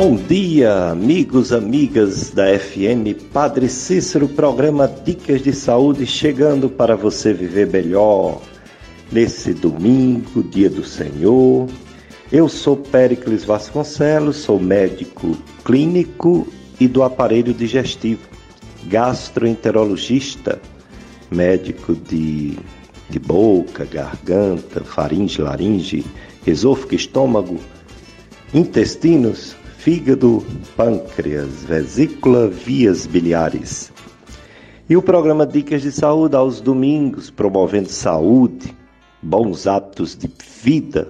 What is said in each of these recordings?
Bom dia, amigos, amigas da FM Padre Cícero, programa Dicas de Saúde chegando para você viver melhor nesse domingo, dia do Senhor. Eu sou Péricles Vasconcelos, sou médico clínico e do aparelho digestivo, gastroenterologista, médico de, de boca, garganta, faringe, laringe, esôfago, estômago, intestinos, fígado, pâncreas, vesícula, vias biliares. E o programa Dicas de Saúde aos domingos, promovendo saúde, bons hábitos de vida,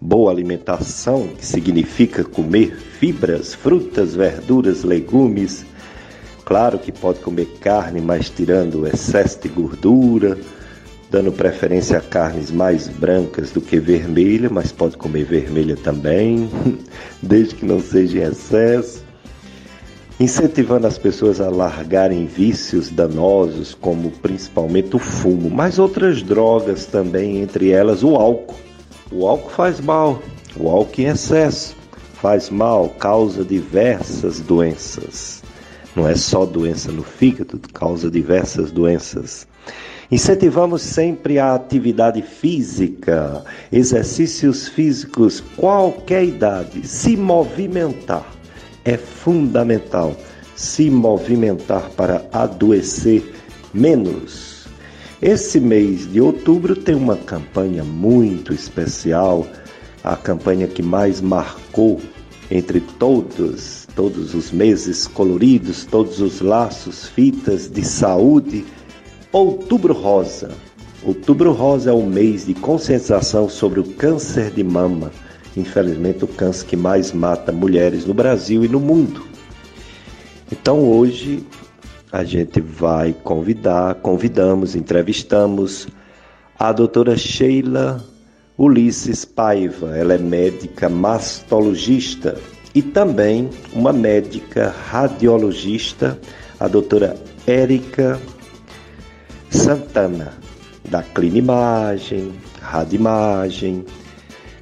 boa alimentação, que significa comer fibras, frutas, verduras, legumes. Claro que pode comer carne, mas tirando o excesso de gordura, dando preferência a carnes mais brancas do que vermelha, mas pode comer vermelha também, desde que não seja em excesso. Incentivando as pessoas a largarem vícios danosos, como principalmente o fumo, mas outras drogas também, entre elas o álcool. O álcool faz mal, o álcool em excesso faz mal, causa diversas doenças. Não é só doença no fígado, causa diversas doenças. Incentivamos sempre a atividade física, exercícios físicos, qualquer idade, se movimentar. É fundamental se movimentar para adoecer menos. Esse mês de outubro tem uma campanha muito especial, a campanha que mais marcou entre todos, todos os meses coloridos, todos os laços, fitas de saúde Outubro Rosa. Outubro Rosa é o mês de conscientização sobre o câncer de mama. Infelizmente, o câncer que mais mata mulheres no Brasil e no mundo. Então, hoje a gente vai convidar, convidamos, entrevistamos a doutora Sheila Ulisses Paiva. Ela é médica mastologista e também uma médica radiologista, a doutora Érica Santana, da Clinimagem, Radimagem,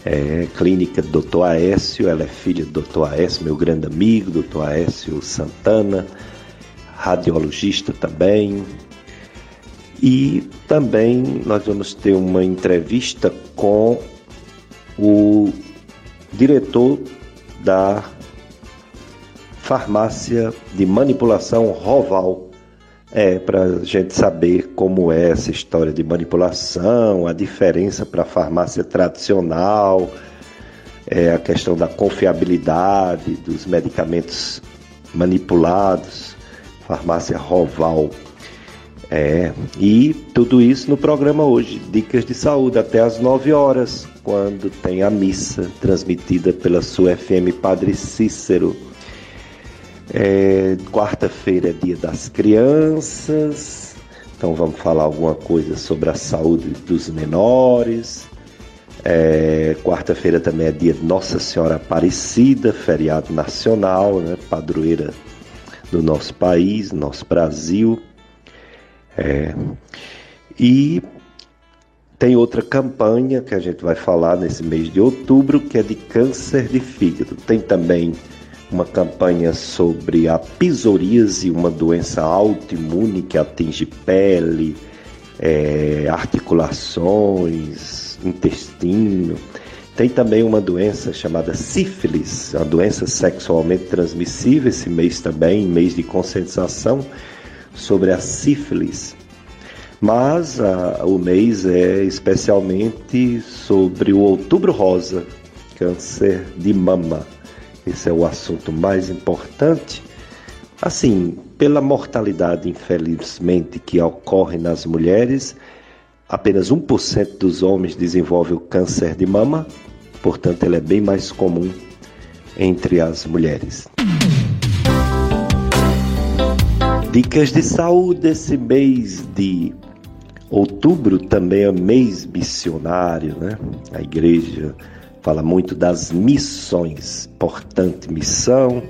é, clínica Dr. Aécio, ela é filha do Dr. Aécio, meu grande amigo, Dr. Aécio Santana, radiologista também. E também nós vamos ter uma entrevista com o diretor da farmácia de manipulação Roval, é, para a gente saber como é essa história de manipulação, a diferença para a farmácia tradicional, é, a questão da confiabilidade dos medicamentos manipulados, farmácia Roval. É, e tudo isso no programa hoje, Dicas de Saúde, até às 9 horas, quando tem a missa transmitida pela sua FM Padre Cícero. É, Quarta-feira é dia das crianças, então vamos falar alguma coisa sobre a saúde dos menores. É, Quarta-feira também é dia de Nossa Senhora Aparecida, feriado nacional, né, padroeira do nosso país, nosso Brasil. É, e tem outra campanha que a gente vai falar nesse mês de outubro, que é de câncer de fígado. Tem também uma campanha sobre a psoríase, uma doença autoimune que atinge pele, é, articulações, intestino. Tem também uma doença chamada sífilis, a doença sexualmente transmissível, esse mês também, mês de conscientização sobre a sífilis. Mas a, o mês é especialmente sobre o outubro rosa, câncer de mama. Esse é o assunto mais importante. Assim, pela mortalidade, infelizmente, que ocorre nas mulheres, apenas 1% dos homens desenvolve o câncer de mama, portanto, ele é bem mais comum entre as mulheres. Dicas de saúde esse mês de outubro também é mês missionário, né? A igreja fala muito das missões, importante missão,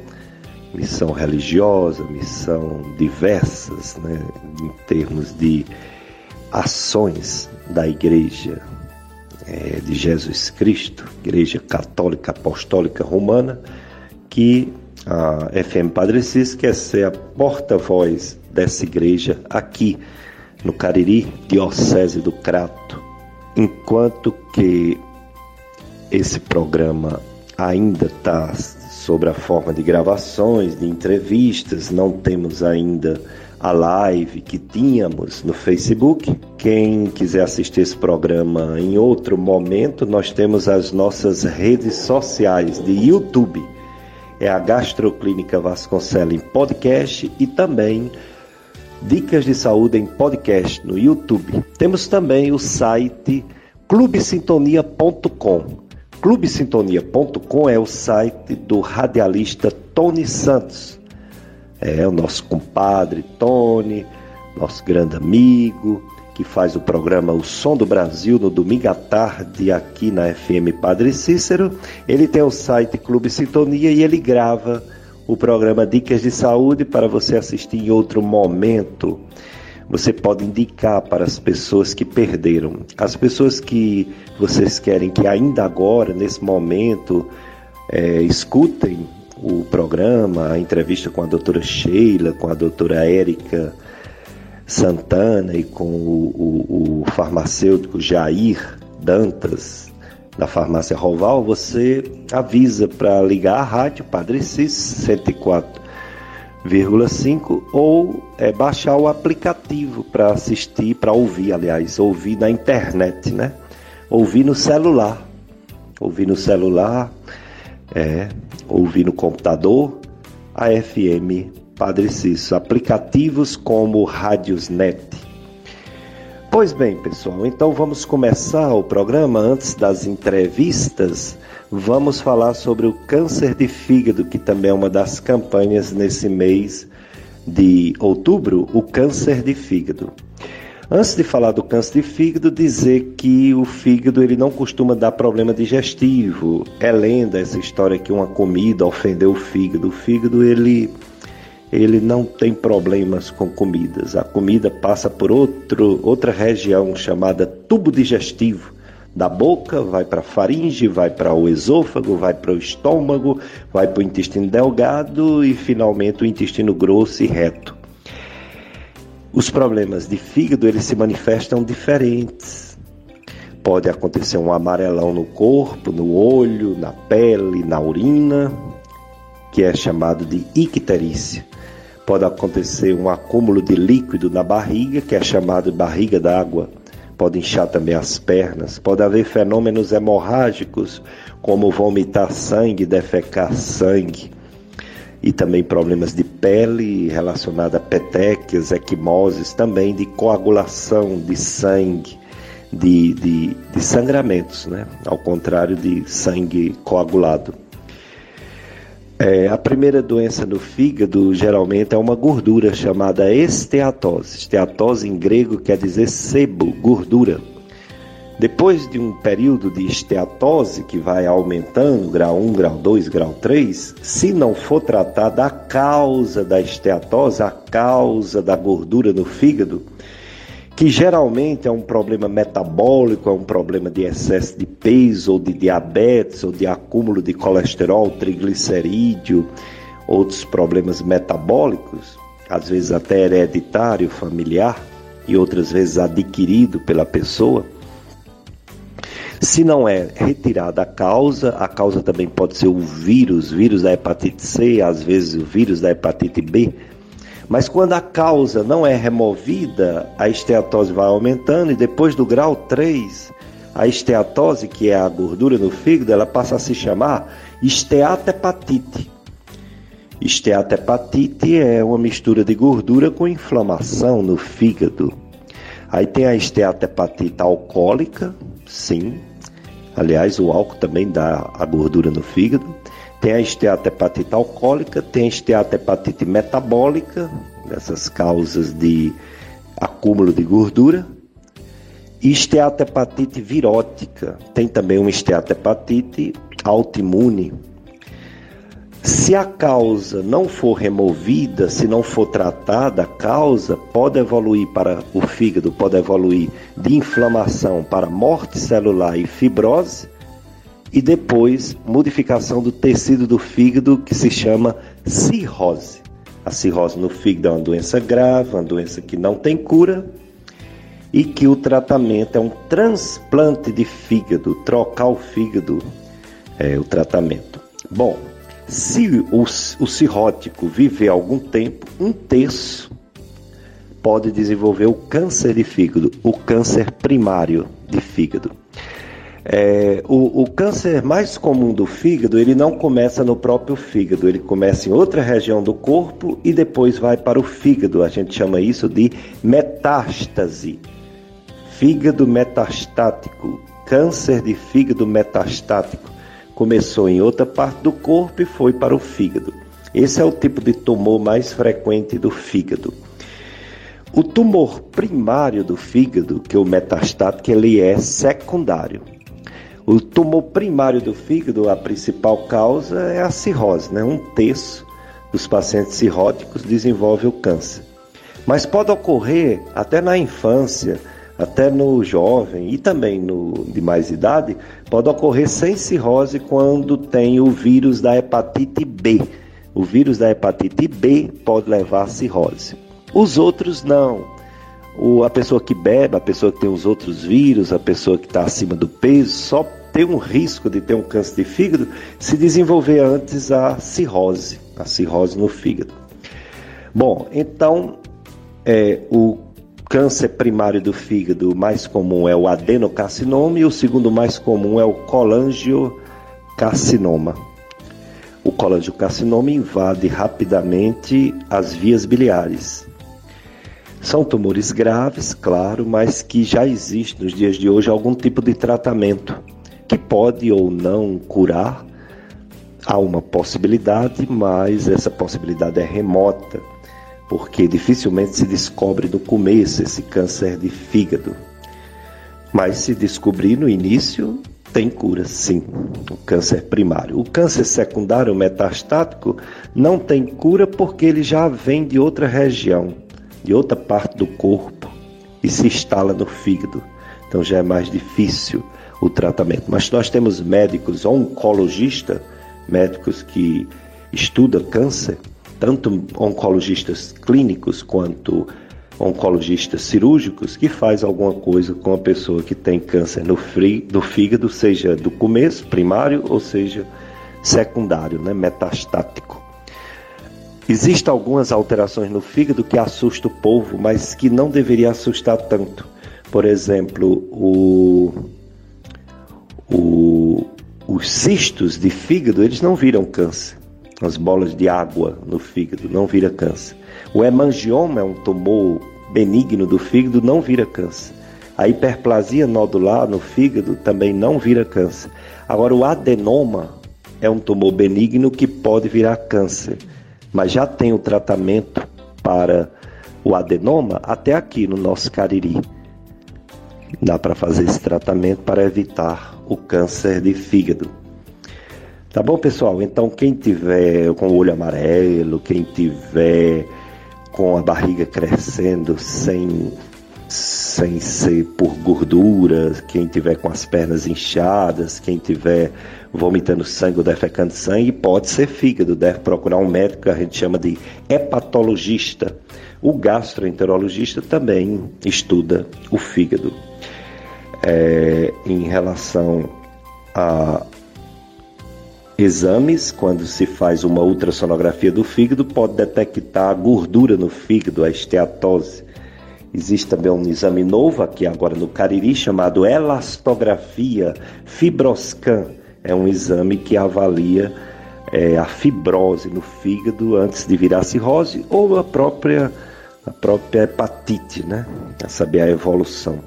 missão religiosa, missão diversas, né, em termos de ações da Igreja é, de Jesus Cristo, Igreja Católica Apostólica Romana, que a FM Padre Cis quer ser a porta-voz dessa igreja aqui no Cariri, Diocese do Crato. Enquanto que esse programa ainda está sobre a forma de gravações, de entrevistas, não temos ainda a live que tínhamos no Facebook. Quem quiser assistir esse programa em outro momento, nós temos as nossas redes sociais de YouTube. É a Gastroclínica Vasconcelos em podcast e também Dicas de Saúde em podcast no YouTube. Temos também o site clubesintonia.com. Clubesintonia.com é o site do radialista Tony Santos é o nosso compadre Tony, nosso grande amigo, que faz o programa O Som do Brasil no domingo à tarde aqui na FM Padre Cícero. Ele tem o site Clube Sintonia e ele grava o programa Dicas de Saúde para você assistir em outro momento. Você pode indicar para as pessoas que perderam, as pessoas que vocês querem que ainda agora, nesse momento, é, escutem o programa, a entrevista com a doutora Sheila, com a doutora Érica Santana e com o, o, o farmacêutico Jair Dantas, da farmácia Roval, você avisa para ligar a rádio Padre Cis 104,5 ou é, baixar o aplicativo para assistir, para ouvir, aliás, ouvir na internet, né? Ouvir no celular. Ouvir no celular, é, ouvir no computador, a FM Padre Cício, aplicativos como Radiosnet. Pois bem, pessoal, então vamos começar o programa. Antes das entrevistas, vamos falar sobre o câncer de fígado, que também é uma das campanhas nesse mês de outubro, o câncer de fígado. Antes de falar do câncer de fígado, dizer que o fígado ele não costuma dar problema digestivo. É lenda essa história que uma comida ofendeu o fígado. O fígado ele ele não tem problemas com comidas. A comida passa por outro, outra região chamada tubo digestivo. Da boca vai para a faringe, vai para o esôfago, vai para o estômago, vai para o intestino delgado e finalmente o intestino grosso e reto. Os problemas de fígado eles se manifestam diferentes. Pode acontecer um amarelão no corpo, no olho, na pele, na urina, que é chamado de icterícia. Pode acontecer um acúmulo de líquido na barriga, que é chamado barriga d'água. Pode inchar também as pernas. Pode haver fenômenos hemorrágicos, como vomitar sangue, defecar sangue e também problemas de pele relacionados a petequias, equimoses, também de coagulação de sangue, de, de, de sangramentos, né? ao contrário de sangue coagulado. É, a primeira doença no fígado geralmente é uma gordura chamada esteatose. Esteatose em grego quer dizer sebo, gordura. Depois de um período de esteatose que vai aumentando, grau 1, grau 2, grau 3, se não for tratada a causa da esteatose, a causa da gordura no fígado, que geralmente é um problema metabólico, é um problema de excesso de peso, ou de diabetes, ou de acúmulo de colesterol, triglicerídeo, outros problemas metabólicos, às vezes até hereditário, familiar, e outras vezes adquirido pela pessoa se não é retirada a causa, a causa também pode ser o vírus, vírus da hepatite C, às vezes o vírus da hepatite B. Mas quando a causa não é removida, a esteatose vai aumentando e depois do grau 3, a esteatose, que é a gordura no fígado, ela passa a se chamar esteatohepatite. Esteatohepatite é uma mistura de gordura com inflamação no fígado. Aí tem a esteatohepatite alcoólica, sim, Aliás, o álcool também dá a gordura no fígado. Tem a esteatohepatite alcoólica, tem a esteatohepatite metabólica, essas causas de acúmulo de gordura. E esteatohepatite virótica. Tem também uma esteatohepatite autoimune. Se a causa não for removida, se não for tratada, a causa pode evoluir para o fígado, pode evoluir de inflamação para morte celular e fibrose, e depois modificação do tecido do fígado que se chama cirrose. A cirrose no fígado é uma doença grave, uma doença que não tem cura e que o tratamento é um transplante de fígado, trocar o fígado é o tratamento. Bom, se o, o cirrótico viver algum tempo, um terço pode desenvolver o câncer de fígado, o câncer primário de fígado. É, o, o, câncer mais comum do fígado, ele não começa no próprio fígado, ele começa em outra região do corpo e depois vai para o fígado. A gente chama isso de metástase. Fígado metastático, câncer de fígado metastático. Começou em outra parte do corpo e foi para o fígado. Esse é o tipo de tumor mais frequente do fígado. O tumor primário do fígado, que é o metastático, ele é secundário. O tumor primário do fígado, a principal causa é a cirrose, né? Um terço dos pacientes cirróticos desenvolve o câncer. Mas pode ocorrer até na infância, até no jovem e também no de mais idade, pode ocorrer sem cirrose quando tem o vírus da hepatite B. O vírus da hepatite B pode levar a cirrose. Os outros não. O, a pessoa que bebe, a pessoa que tem os outros vírus, a pessoa que está acima do peso, só tem um risco de ter um câncer de fígado se desenvolver antes a cirrose, a cirrose no fígado. Bom, então é, o câncer primário do fígado mais comum é o adenocarcinoma e o segundo mais comum é o colangiocarcinoma. O colangiocarcinoma invade rapidamente as vias biliares. São tumores graves, claro, mas que já existe nos dias de hoje algum tipo de tratamento que pode ou não curar. Há uma possibilidade, mas essa possibilidade é remota, porque dificilmente se descobre no começo esse câncer de fígado. Mas se descobrir no início, tem cura, sim, o câncer primário. O câncer secundário metastático não tem cura porque ele já vem de outra região, de outra parte do corpo e se instala no fígado. Então já é mais difícil o tratamento. Mas nós temos médicos oncologistas, médicos que estudam câncer, tanto oncologistas clínicos quanto oncologistas cirúrgicos, que faz alguma coisa com a pessoa que tem câncer no, fígado, seja do começo, primário, ou seja secundário, né, metastático. Existem algumas alterações no fígado que assustam o povo, mas que não deveria assustar tanto. Por exemplo, o o, os cistos de fígado, eles não viram câncer. As bolas de água no fígado não vira câncer. O hemangioma é um tumor benigno do fígado, não vira câncer. A hiperplasia nodular no fígado também não vira câncer. Agora, o adenoma é um tumor benigno que pode virar câncer, mas já tem o tratamento para o adenoma até aqui no nosso Cariri. Dá para fazer esse tratamento para evitar o câncer de fígado. Tá bom, pessoal? Então, quem tiver com o olho amarelo, quem tiver com a barriga crescendo sem, sem ser por gordura, quem tiver com as pernas inchadas, quem tiver vomitando sangue ou defecando sangue, pode ser fígado. Deve procurar um médico que a gente chama de hepatologista. O gastroenterologista também estuda o fígado é, em relação a exames, quando se faz uma ultrassonografia do fígado, pode detectar a gordura no fígado, a esteatose. Existe também um exame novo aqui agora no Cariri chamado elastografia fibroscan. É um exame que avalia é, a fibrose no fígado antes de virar cirrose ou a própria, a própria hepatite, né? Saber a evolução.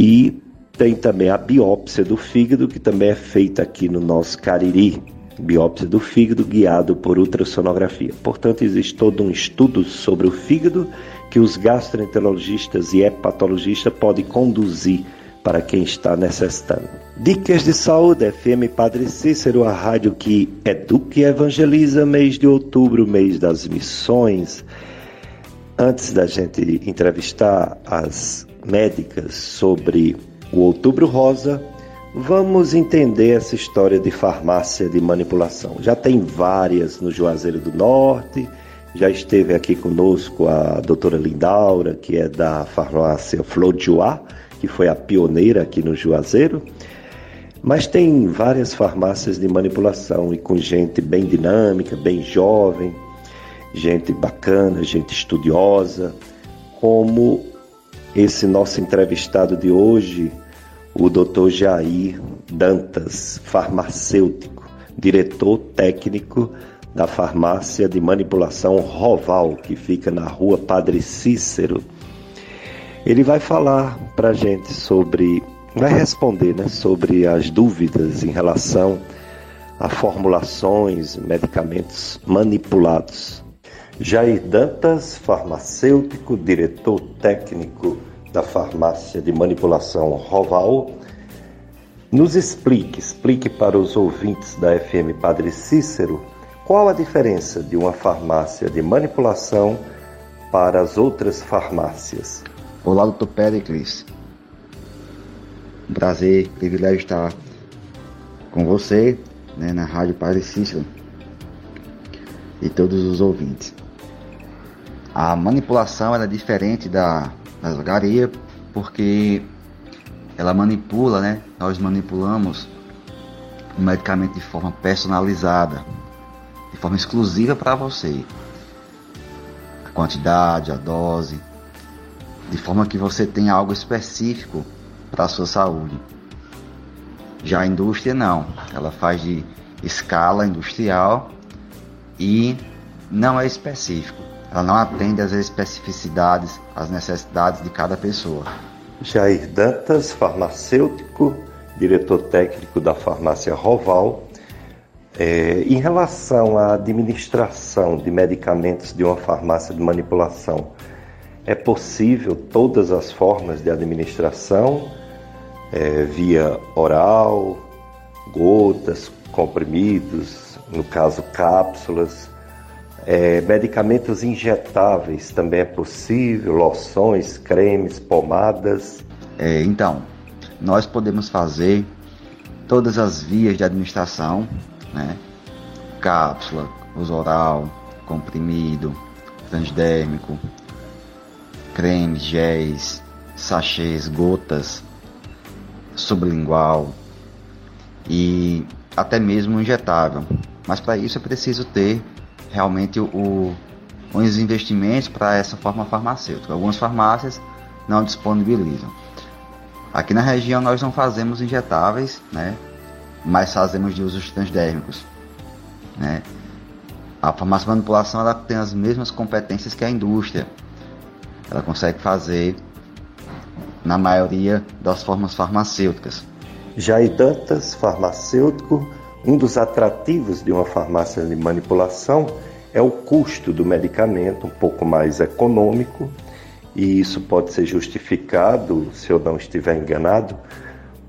E tem também a biópsia do fígado, que também é feita aqui no nosso Cariri. Biópsia do fígado guiado por ultrassonografia. Portanto, existe todo um estudo sobre o fígado que os gastroenterologistas e hepatologistas podem conduzir para quem está necessitando. Dicas de Saúde, FM Padre Cícero, a rádio que educa e evangeliza, mês de outubro, mês das missões. Antes da gente entrevistar as médicas sobre o Outubro Rosa, vamos entender essa história de farmácia de manipulação. Já tem várias no Juazeiro do Norte, já esteve aqui conosco a doutora Lindaura, que é da farmácia Flor de Joá, que foi a pioneira aqui no Juazeiro. Mas tem várias farmácias de manipulação e com gente bem dinâmica, bem jovem, gente bacana, gente estudiosa, como esse nosso entrevistado de hoje, o Dr. Jair Dantas, farmacêutico, diretor técnico da farmácia de manipulação Roval, que fica na rua Padre Cícero. Ele vai falar para gente sobre, vai responder né, sobre as dúvidas em relação a formulações, medicamentos manipulados. Jair Dantas, farmacêutico, diretor técnico da farmácia de manipulação Roval, nos explique, explique para os ouvintes da FM Padre Cícero qual a diferença de uma farmácia de manipulação para as outras farmácias? Olá, doutor Pericles. Um prazer, privilégio estar com você né, na Rádio Padre Cícero e todos os ouvintes. A manipulação é diferente da, da drogaria porque ela manipula, né? Nós manipulamos o medicamento de forma personalizada, de forma exclusiva para você. A quantidade, a dose, de forma que você tenha algo específico para a sua saúde. Já a indústria não, ela faz de escala industrial e não é específico. Ela não atende às especificidades, às necessidades de cada pessoa. Jair Dantas, farmacêutico, diretor técnico da farmácia Roval, é, em relação à administração de medicamentos de uma farmácia de manipulação, é possível todas as formas de administração, é, via oral, gotas, comprimidos, no caso cápsulas, é, medicamentos injetáveis também é possível, loções, cremes, pomadas. É, então, nós podemos fazer todas as vias de administração né? Cápsula, uso oral, comprimido, transdérmico, cremes, géis, sachês, gotas, sublingual e até mesmo injetável. Mas para isso é preciso ter realmente o, os investimentos para essa forma farmacêutica. Algumas farmácias não disponibilizam. Aqui na região nós não fazemos injetáveis, né? mas fazemos de usos transdérmicos. Né? A farmácia de manipulação ela tem as mesmas competências que a indústria. Ela consegue fazer na maioria das formas farmacêuticas. Jair Dantas, farmacêutico, um dos atrativos de uma farmácia de manipulação é o custo do medicamento, um pouco mais econômico, e isso pode ser justificado, se eu não estiver enganado,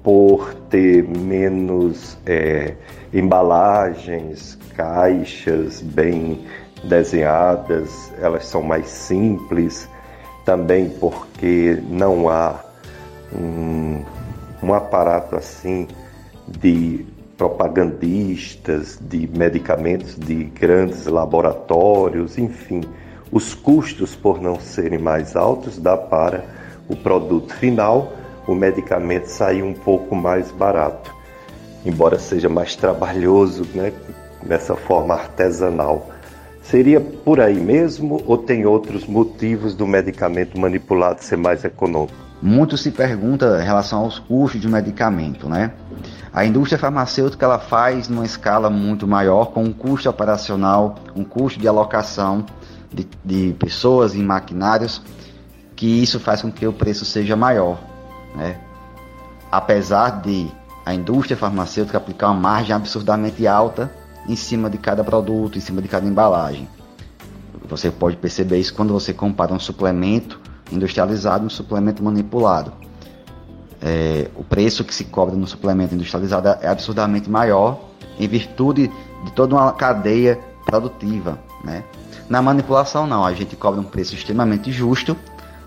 por ter menos é, embalagens, caixas bem desenhadas, elas são mais simples, também porque não há um, um aparato assim de propagandistas, de medicamentos de grandes laboratórios, enfim, os custos por não serem mais altos dá para o produto final o medicamento sair um pouco mais barato, embora seja mais trabalhoso, né, dessa forma artesanal. Seria por aí mesmo ou tem outros motivos do medicamento manipulado ser mais econômico? Muito se pergunta em relação aos custos de medicamento, né? A indústria farmacêutica ela faz numa escala muito maior, com um custo operacional, um custo de alocação de, de pessoas e maquinários, que isso faz com que o preço seja maior. Né? Apesar de a indústria farmacêutica aplicar uma margem absurdamente alta em cima de cada produto, em cima de cada embalagem. Você pode perceber isso quando você compara um suplemento industrializado e um suplemento manipulado. é, o preço que se cobra no suplemento industrializado é absurdamente maior em virtude de toda uma cadeia produtiva, né? Na manipulação não, a gente cobra um preço extremamente justo,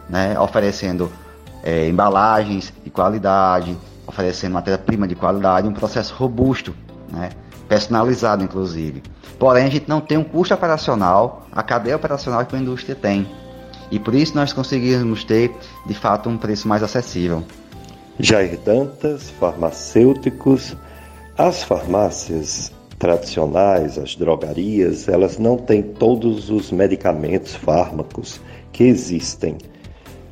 né? Oferecendo é, embalagens de qualidade, oferecendo matéria-prima de qualidade, um processo robusto, né? personalizado inclusive. Porém, a gente não tem um custo operacional, a cadeia operacional que a indústria tem. E por isso nós conseguimos ter, de fato, um preço mais acessível. Jair Dantas, farmacêuticos. As farmácias tradicionais, as drogarias, elas não têm todos os medicamentos, fármacos que existem.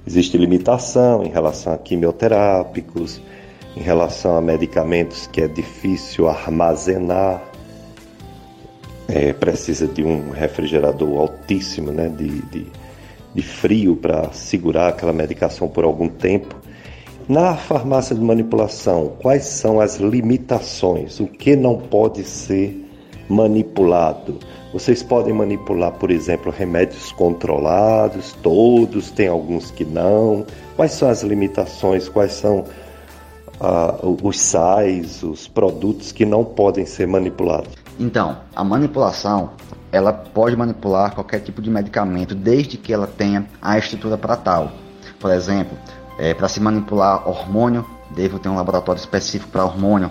Existe limitação em relação a quimioterápicos, em relação a medicamentos que é difícil armazenar, é, precisa de um refrigerador altíssimo né, de, de, de frio para segurar aquela medicação por algum tempo. Na farmácia de manipulação, quais são as limitações? O que não pode ser manipulado? Vocês podem manipular, por exemplo, remédios controlados, todos, tem alguns que não. Quais são as limitações? Quais são uh, os sais, os produtos que não podem ser manipulados? Então, a manipulação, ela pode manipular qualquer tipo de medicamento desde que ela tenha a estrutura para tal. Por exemplo, é, para se manipular hormônio, devo ter um laboratório específico para hormônio.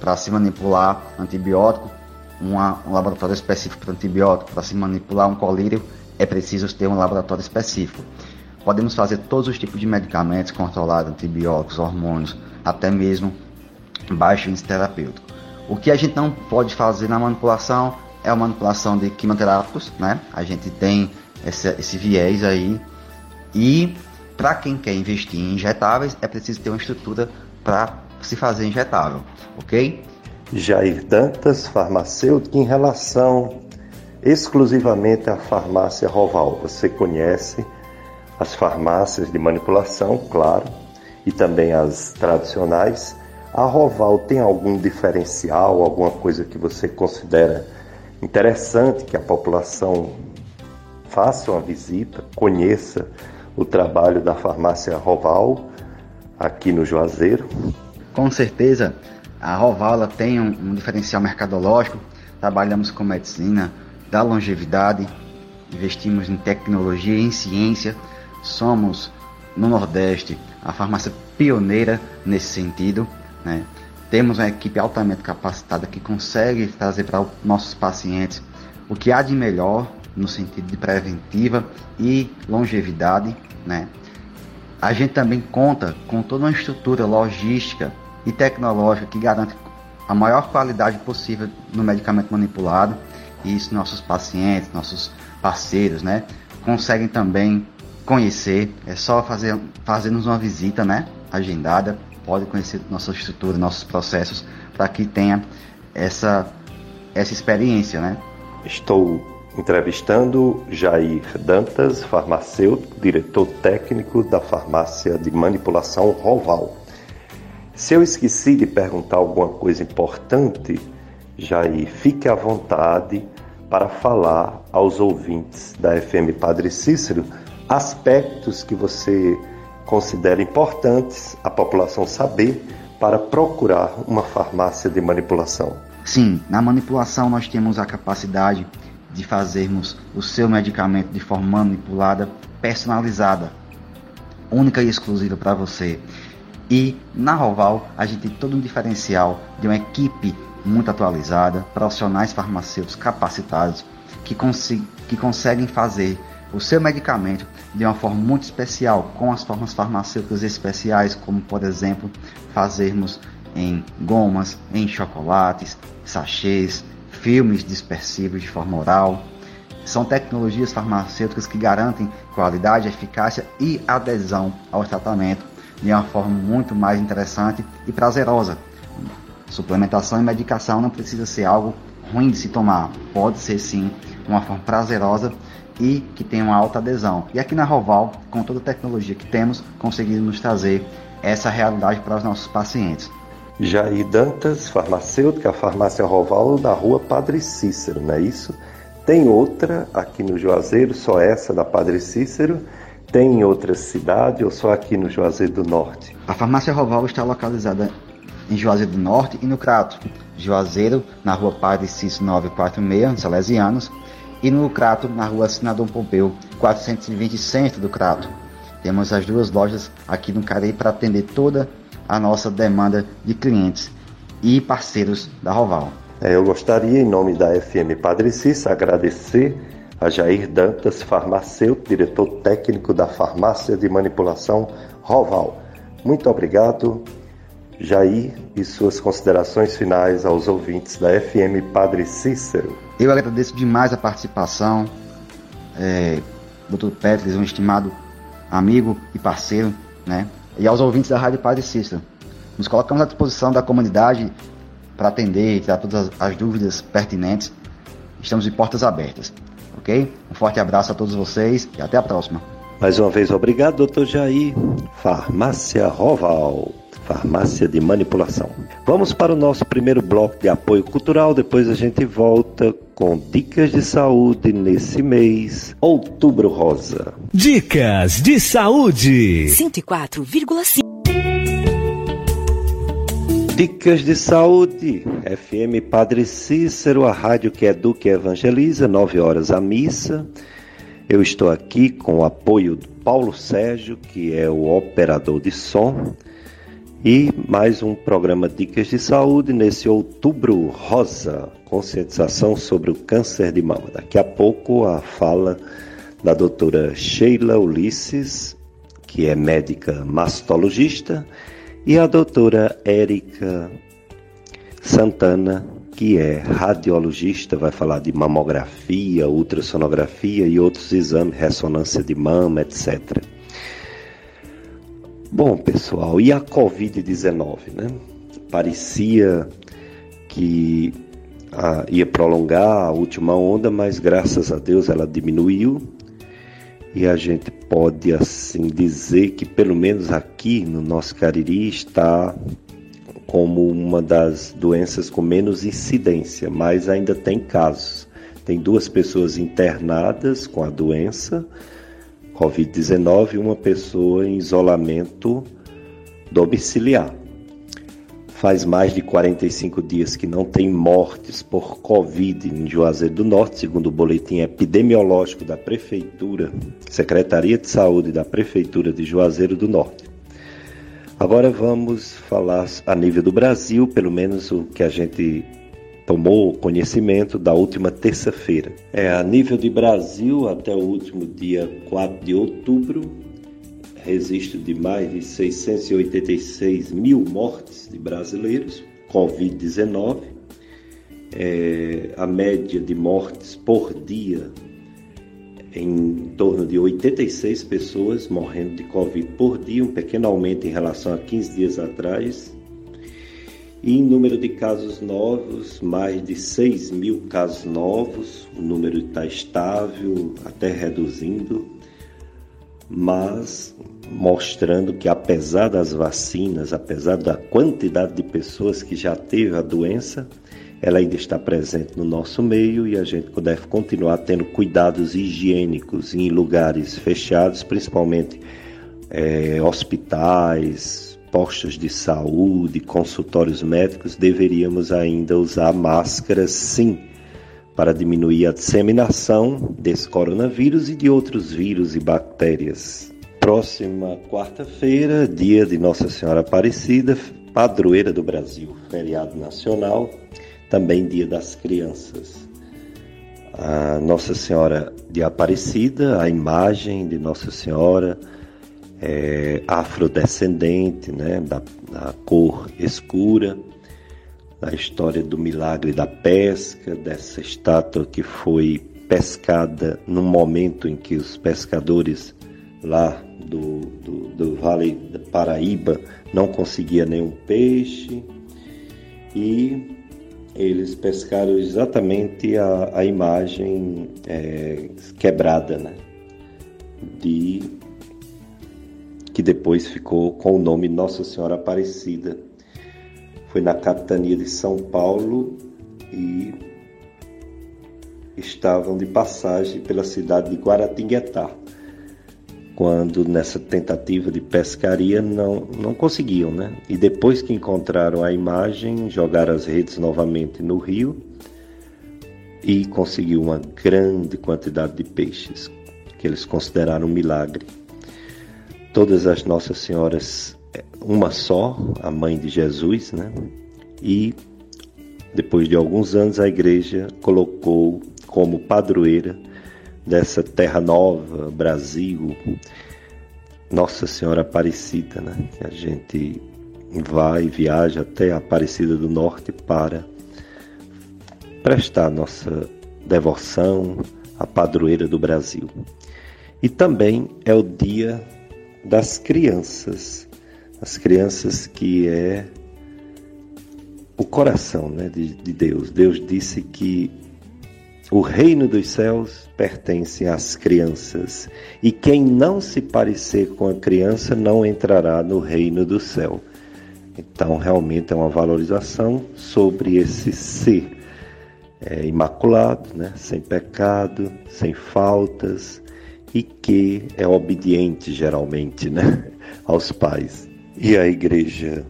Para se manipular antibiótico, uma, um laboratório específico para antibiótico. Para se manipular um colírio, é preciso ter um laboratório específico. Podemos fazer todos os tipos de medicamentos controlados, antibióticos, hormônios, até mesmo baixo índice terapêutico. O que a gente não pode fazer na manipulação é a manipulação de quimioterápicos, né? A gente tem esse, esse viés aí. E para quem quer investir em injetáveis, é preciso ter uma estrutura para se fazer injetável, ok? Jair Dantas, farmacêutico, em relação exclusivamente à farmácia Roval. Você conhece as farmácias de manipulação, claro, e também as tradicionais. A Roval tem algum diferencial, alguma coisa que você considera interessante que a população faça uma visita, conheça o trabalho da farmácia Roval aqui no Juazeiro? Com certeza, a Roval tem um, um diferencial mercadológico. Trabalhamos com medicina da longevidade, investimos em tecnologia e em ciência. Somos no Nordeste a farmácia pioneira nesse sentido. Né? Temos uma equipe altamente capacitada que consegue trazer para nossos pacientes o que há de melhor no sentido de preventiva e longevidade, né? A gente também conta com toda uma estrutura logística e tecnológica que garante a maior qualidade possível no medicamento manipulado. E isso nossos pacientes, nossos parceiros, né, conseguem também conhecer. É só fazer fazermos uma visita, né, agendada. Pode conhecer nossa estrutura, nossos processos, para que tenha essa essa experiência, né? Estou entrevistando Jair Dantas, farmacêutico, diretor técnico da farmácia de manipulação Roval. Se eu esqueci de perguntar alguma coisa importante, Jair, fique à vontade para falar aos ouvintes da FM Padre Cícero aspectos que você considera importantes a população saber para procurar uma farmácia de manipulação. Sim, na manipulação nós temos a capacidade de fazermos o seu medicamento de forma manipulada, personalizada, única e exclusiva para você. E na Roval a gente tem todo um diferencial de uma equipe muito atualizada, profissionais farmacêuticos capacitados que, que conseguem fazer o seu medicamento de uma forma muito especial, com as formas farmacêuticas especiais, como por exemplo fazermos em gomas, em chocolates, sachês, filmes dispersivos de forma oral. São tecnologias farmacêuticas que garantem qualidade, eficácia e adesão ao tratamento de uma forma muito mais interessante e prazerosa. Suplementação e medicação não precisa ser algo ruim de se tomar, pode ser sim uma forma prazerosa e que tenha uma alta adesão. E aqui na Roval, com toda a tecnologia que temos, conseguimos trazer essa realidade para os nossos pacientes. Jair Dantas, farmacêutica, farmácia Roval da rua Padre Cícero, não é isso? Tem outra aqui no Juazeiro, só essa da Padre Cícero, Tem em outra cidade ou só aqui no Juazeiro do Norte? A farmácia Roval está localizada em Juazeiro do Norte e no Crato. Juazeiro, na rua Padre Cício 946, Salesianos, e no Crato, na rua Senador Pompeu, 420 centro do Crato. Temos as duas lojas aqui no Carei para atender toda a nossa demanda de clientes e parceiros da Roval. É, eu gostaria, em nome da FM Padre Cício, agradecer a Jair Dantas, farmacêutico, diretor técnico da Farmácia de Manipulação Roval. Muito obrigado, Jair, e suas considerações finais aos ouvintes da FM Padre Cícero. Eu agradeço demais a participação, é, Dr. Petris, um estimado amigo e parceiro, né? E aos ouvintes da Rádio Padre Cícero. Nos colocamos à disposição da comunidade para atender e tirar todas as dúvidas pertinentes. Estamos de portas abertas, ok? Um forte abraço a todos vocês e até a próxima. Mais uma vez, obrigado, doutor Jair. Farmácia Roval, farmácia de manipulação. Vamos para o nosso primeiro bloco de apoio cultural, depois a gente volta com dicas de saúde nesse mês, Outubro Rosa. Dicas de saúde. 104,5 Dicas de saúde, FM Padre Cícero, a rádio que educa e evangeliza, 9 horas a missa. Eu estou aqui com o apoio do Paulo Sérgio, que é o operador de som, e mais um programa Dicas de Saúde nesse outubro rosa, conscientização sobre o câncer de mama. Daqui a pouco a fala da doutora Sheila Ulisses, que é médica mastologista e a doutora Érica Santana, que é radiologista, vai falar de mamografia, ultrassonografia e outros exames, ressonância de mama, etc. Bom, pessoal, e a Covid-19, né? Parecia que ah, ia prolongar a última onda, mas graças a Deus ela diminuiu e a gente pode assim dizer que pelo menos aqui no nosso Cariri está como uma das doenças com menos incidência, mas ainda tem casos. Tem duas pessoas internadas com a doença COVID-19 e uma pessoa em isolamento domiciliar. Faz mais de 45 dias que não tem mortes por Covid em Juazeiro do Norte, segundo o boletim epidemiológico da Prefeitura, Secretaria de Saúde da Prefeitura de Juazeiro do Norte. Agora vamos falar a nível do Brasil, pelo menos o que a gente tomou conhecimento da última terça-feira. É, a nível de Brasil, até o último dia 4 de outubro, registro de mais de 686 mil mortes de brasileiros, Covid-19. É, a média de mortes por dia em torno de 86 pessoas morrendo de Covid por dia, um pequeno aumento em relação a 15 dias atrás. E em número de casos novos, mais de 6 mil casos novos, o número está estável, até reduzindo mas mostrando que apesar das vacinas, apesar da quantidade de pessoas que já teve a doença, ela ainda está presente no nosso meio e a gente deve continuar tendo cuidados higiênicos em lugares fechados, principalmente é, hospitais, postos de saúde, consultórios médicos, deveríamos ainda usar máscaras sim para diminuir a disseminação desse coronavírus e de outros vírus e bactérias. Próxima quarta-feira, dia de Nossa Senhora Aparecida, padroeira do Brasil, feriado nacional, também dia das crianças. A Nossa Senhora de Aparecida, a imagem de Nossa Senhora é, afrodescendente, né, da, da cor escura, da história do milagre da pesca, dessa estátua que foi pescada num momento em que os pescadores lá do, do, do Vale da Paraíba não conseguiam nenhum peixe e eles pescaram exatamente a, a imagem é, quebrada, né? De que depois ficou com o nome Nossa Senhora Aparecida foi na capitania de São Paulo e estavam de passagem pela cidade de Guaratinguetá. quando nessa tentativa de pescaria não, não conseguiam, né? E depois que encontraram a imagem, jogaram as redes novamente no rio e conseguiu uma grande quantidade de peixes, que eles consideraram um milagre. Todas as Nossas Senhoras, uma só, a mãe de Jesus, né? E depois de alguns anos a igreja colocou como padroeira dessa terra nova, Brasil, Nossa Senhora Aparecida, né? Que a gente vai, viaja até a Aparecida do Norte para prestar nossa devoção à padroeira do Brasil. E também é o dia das crianças, as crianças que é o coração né, de, de Deus. Deus disse que o reino dos céus pertence às crianças, e quem não se parecer com a criança não entrará no reino do céu. Então, realmente é uma valorização sobre esse ser é, imaculado, né? sem pecado, sem faltas e que é obediente geralmente né? aos pais. E a igreja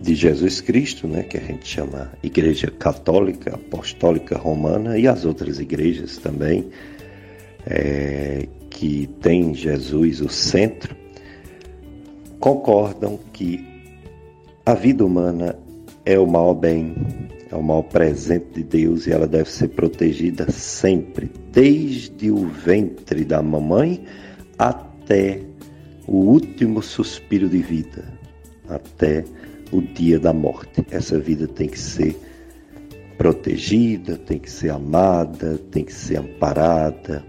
de Jesus Cristo, né, que a gente chama Igreja Católica, Apostólica Romana e as outras igrejas também, é, que tem Jesus o centro, concordam que a vida humana é o maior bem, é o maior presente de Deus e ela deve ser protegida sempre, desde o ventre da mamãe até o último suspiro de vida, até o dia da morte. Essa vida tem que ser protegida, tem que ser amada, tem que ser amparada.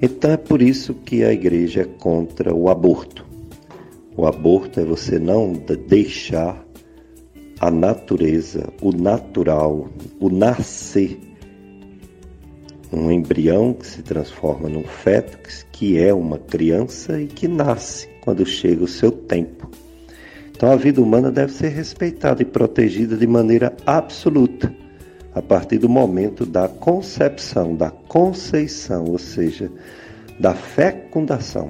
Então é por isso que a igreja é contra o aborto. O aborto é você não deixar a natureza, o natural, o nascer. Um embrião que se transforma num feto, que é uma criança e que nasce quando chega o seu tempo. Então a vida humana deve ser respeitada e protegida de maneira absoluta a partir do momento da concepção, da conceição, ou seja, da fecundação,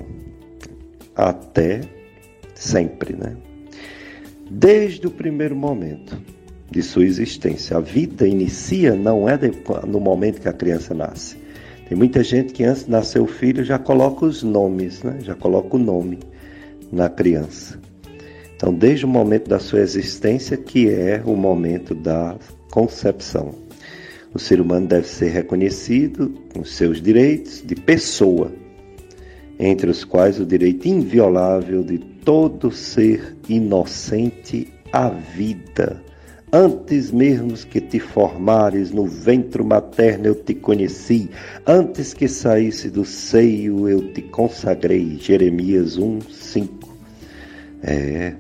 até sempre, né? Desde o primeiro momento de sua existência. A vida inicia não é no momento que a criança nasce. Tem muita gente que antes de nascer o filho já coloca os nomes, né? já coloca o nome na criança. Então, desde o momento da sua existência, que é o momento da concepção. O ser humano deve ser reconhecido com seus direitos de pessoa, entre os quais o direito inviolável de todo ser inocente à vida. Antes mesmo que te formares no ventre materno eu te conheci, antes que saísse do seio eu te consagrei. Jeremias 1, 5. É,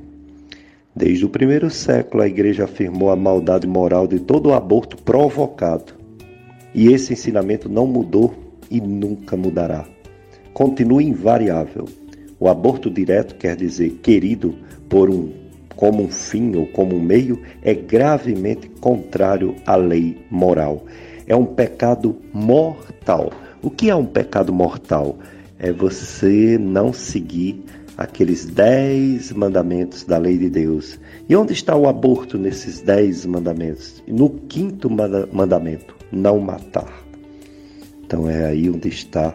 Desde o primeiro século, a Igreja afirmou a maldade moral de todo aborto provocado. E esse ensinamento não mudou e nunca mudará. Continua invariável. O aborto direto quer dizer querido por um como um fim ou como um meio é gravemente contrário à lei moral. É um pecado mortal. O que é um pecado mortal? É você não seguir aqueles dez mandamentos da lei de Deus. E onde está o aborto nesses dez mandamentos? No quinto mandamento, não matar. Então é aí onde está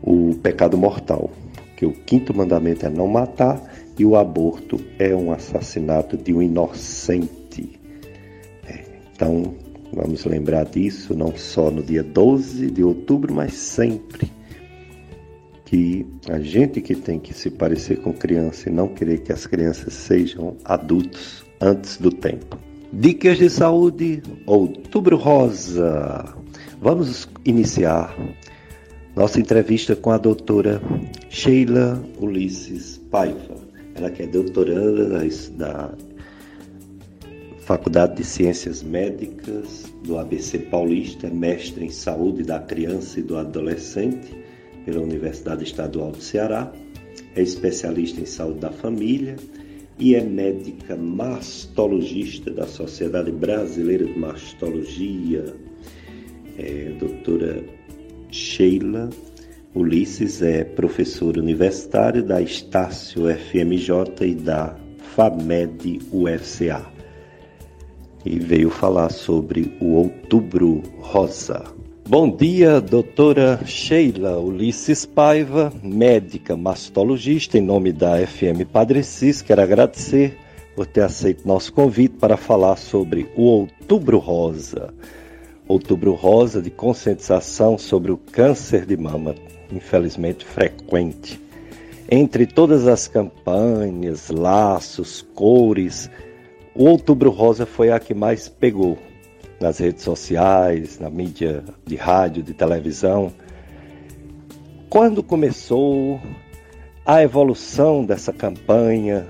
o pecado mortal, que o quinto mandamento é não matar e o aborto é um assassinato de um inocente. É, então vamos lembrar disso não só no dia 12 de outubro, mas sempre que a gente que tem que se parecer com criança e não querer que as crianças sejam adultos antes do tempo. Dicas de saúde, Outubro Rosa. Vamos iniciar nossa entrevista com a doutora Sheila Ulisses Paiva. Ela que é doutoranda da Faculdade de Ciências Médicas do ABC Paulista, mestre em saúde da criança e do adolescente pela Universidade Estadual do Ceará, é especialista em saúde da família e é médica mastologista da Sociedade Brasileira de Mastologia. É, doutora Sheila Ulisses é professor universitário da Estácio FMJ e da FAMED UFCA. E veio falar sobre o Outubro Rosa. Bom dia, doutora Sheila Ulisses Paiva, médica mastologista, em nome da FM Padre Cis. Quero agradecer por ter aceito nosso convite para falar sobre o Outubro Rosa. Outubro Rosa de conscientização sobre o câncer de mama infelizmente frequente. Entre todas as campanhas, laços, cores, o Outubro Rosa foi a que mais pegou nas redes sociais, na mídia de rádio, de televisão. Quando começou a evolução dessa campanha,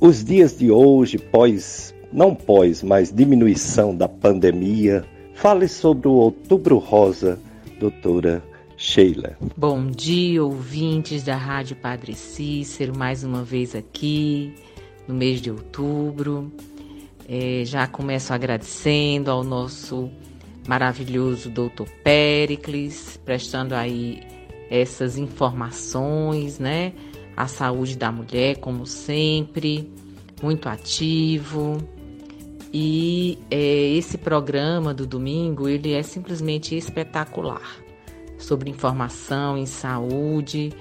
os dias de hoje, pós, não pós, mas diminuição da pandemia, fale sobre o Outubro Rosa, doutora Sheila. Bom dia, ouvintes da Rádio Padre Cícero, mais uma vez aqui no mês de outubro. É, já começo agradecendo ao nosso maravilhoso doutor Pericles, prestando aí essas informações, né? A saúde da mulher, como sempre, muito ativo. E é, esse programa do domingo, ele é simplesmente espetacular sobre informação em saúde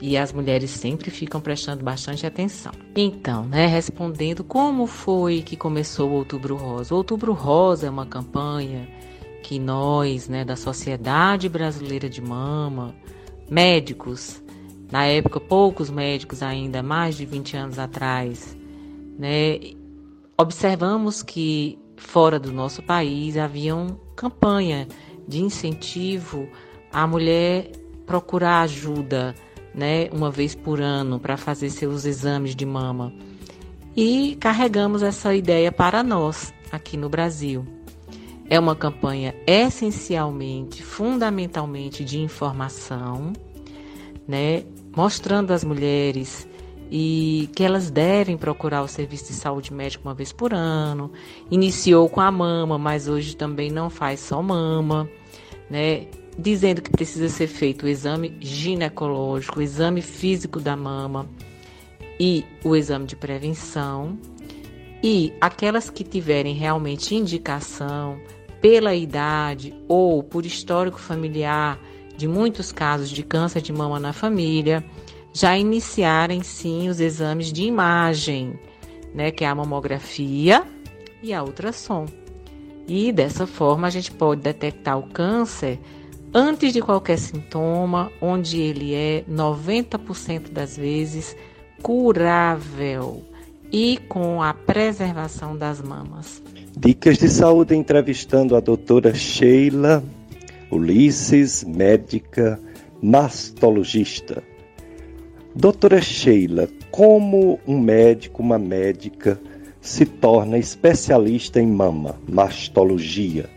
e as mulheres sempre ficam prestando bastante atenção. Então, né, respondendo como foi que começou o Outubro Rosa? O Outubro Rosa é uma campanha que nós, né, da Sociedade Brasileira de Mama, médicos, na época poucos médicos ainda, mais de 20 anos atrás, né, observamos que fora do nosso país havia uma campanha de incentivo a mulher procurar ajuda, né, uma vez por ano para fazer seus exames de mama. E carregamos essa ideia para nós aqui no Brasil. É uma campanha essencialmente, fundamentalmente de informação, né, mostrando às mulheres e que elas devem procurar o serviço de saúde médica uma vez por ano. Iniciou com a mama, mas hoje também não faz só mama, né? dizendo que precisa ser feito o exame ginecológico, o exame físico da mama e o exame de prevenção. E aquelas que tiverem realmente indicação pela idade ou por histórico familiar de muitos casos de câncer de mama na família, já iniciarem sim os exames de imagem, né, que é a mamografia e a ultrassom. E dessa forma a gente pode detectar o câncer antes de qualquer sintoma, onde ele é 90% das vezes curável e com a preservação das mamas. Dicas de saúde entrevistando a doutora Sheila Ulisses, médica mastologista. Doutora Sheila, como um médico, uma médica se torna especialista em mama, mastologia?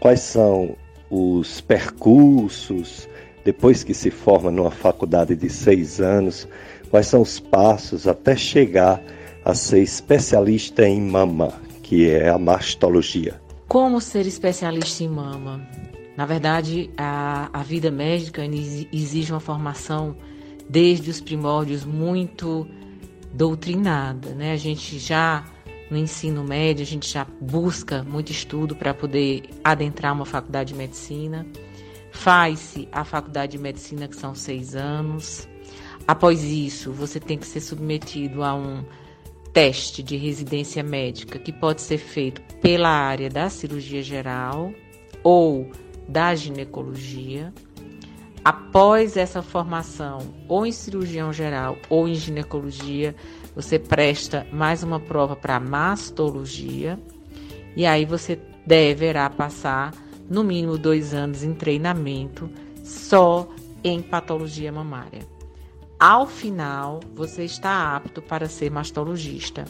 Quais são os percursos, depois que se forma numa faculdade de seis anos, quais são os passos até chegar a ser especialista em mama, que é a mastologia. Como ser especialista em mama? Na verdade, a, a vida médica exige uma formação desde os primórdios muito doutrinada, né? A gente já no ensino médio, a gente já busca muito estudo para poder adentrar uma faculdade de medicina. Faz-se a faculdade de medicina, que são seis anos. Após isso, você tem que ser submetido a um teste de residência médica que pode ser feito pela área da cirurgia geral ou da ginecologia. Após essa formação, ou em cirurgião geral ou em ginecologia, você presta mais uma prova para mastologia e aí você deverá passar no mínimo dois anos em treinamento só em patologia mamária. Ao final, você está apto para ser mastologista.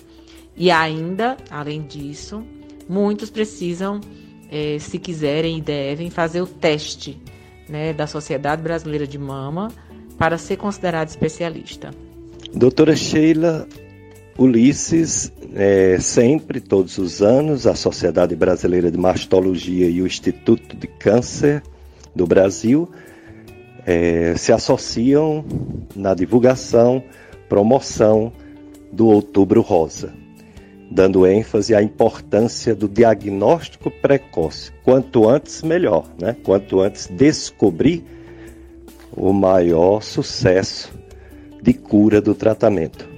E ainda, além disso, muitos precisam, eh, se quiserem e devem, fazer o teste né, da Sociedade Brasileira de Mama para ser considerado especialista. Doutora Sheila Ulisses, é, sempre, todos os anos, a Sociedade Brasileira de Mastologia e o Instituto de Câncer do Brasil é, se associam na divulgação, promoção do Outubro Rosa, dando ênfase à importância do diagnóstico precoce. Quanto antes, melhor, né? Quanto antes descobrir o maior sucesso de cura do tratamento.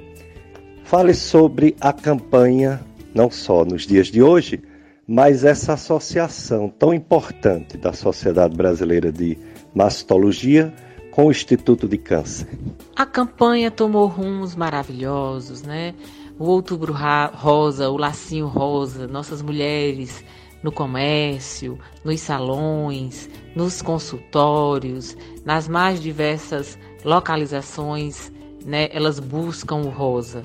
Fale sobre a campanha, não só nos dias de hoje, mas essa associação tão importante da Sociedade Brasileira de Mastologia com o Instituto de Câncer. A campanha tomou rumos maravilhosos, né? O Outubro Rosa, o Lacinho Rosa, nossas mulheres no comércio, nos salões, nos consultórios, nas mais diversas localizações, né, elas buscam o rosa.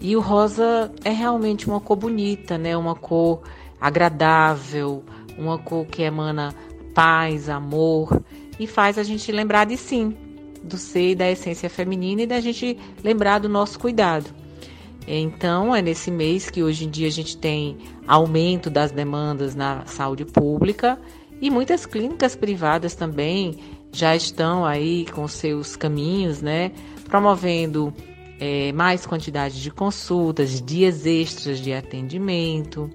E o rosa é realmente uma cor bonita, né, uma cor agradável, uma cor que emana paz, amor e faz a gente lembrar de sim, do ser e da essência feminina e da gente lembrar do nosso cuidado. Então, é nesse mês que hoje em dia a gente tem aumento das demandas na saúde pública e muitas clínicas privadas também já estão aí com seus caminhos, né, promovendo é, mais quantidade de consultas, dias extras de atendimento,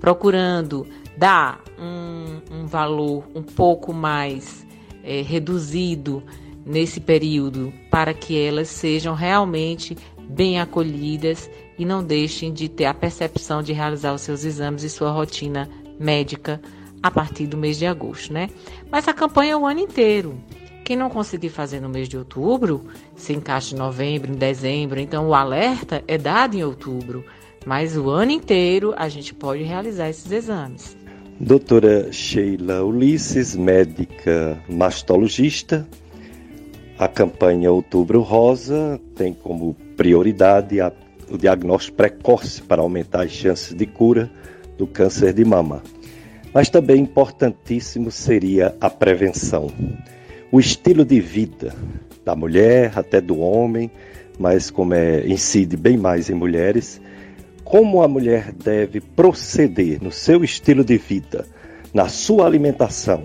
procurando dar um, um valor um pouco mais é, reduzido nesse período para que elas sejam realmente bem acolhidas e não deixem de ter a percepção de realizar os seus exames e sua rotina médica a partir do mês de agosto, né? Mas a campanha é o ano inteiro. Quem não conseguir fazer no mês de outubro, se encaixa em novembro, em dezembro, então o alerta é dado em outubro. Mas o ano inteiro a gente pode realizar esses exames. Doutora Sheila Ulisses, médica mastologista, a campanha Outubro Rosa tem como prioridade o diagnóstico precoce para aumentar as chances de cura do câncer de mama. Mas também importantíssimo seria a prevenção. O estilo de vida da mulher, até do homem, mas como é, incide bem mais em mulheres, como a mulher deve proceder no seu estilo de vida, na sua alimentação,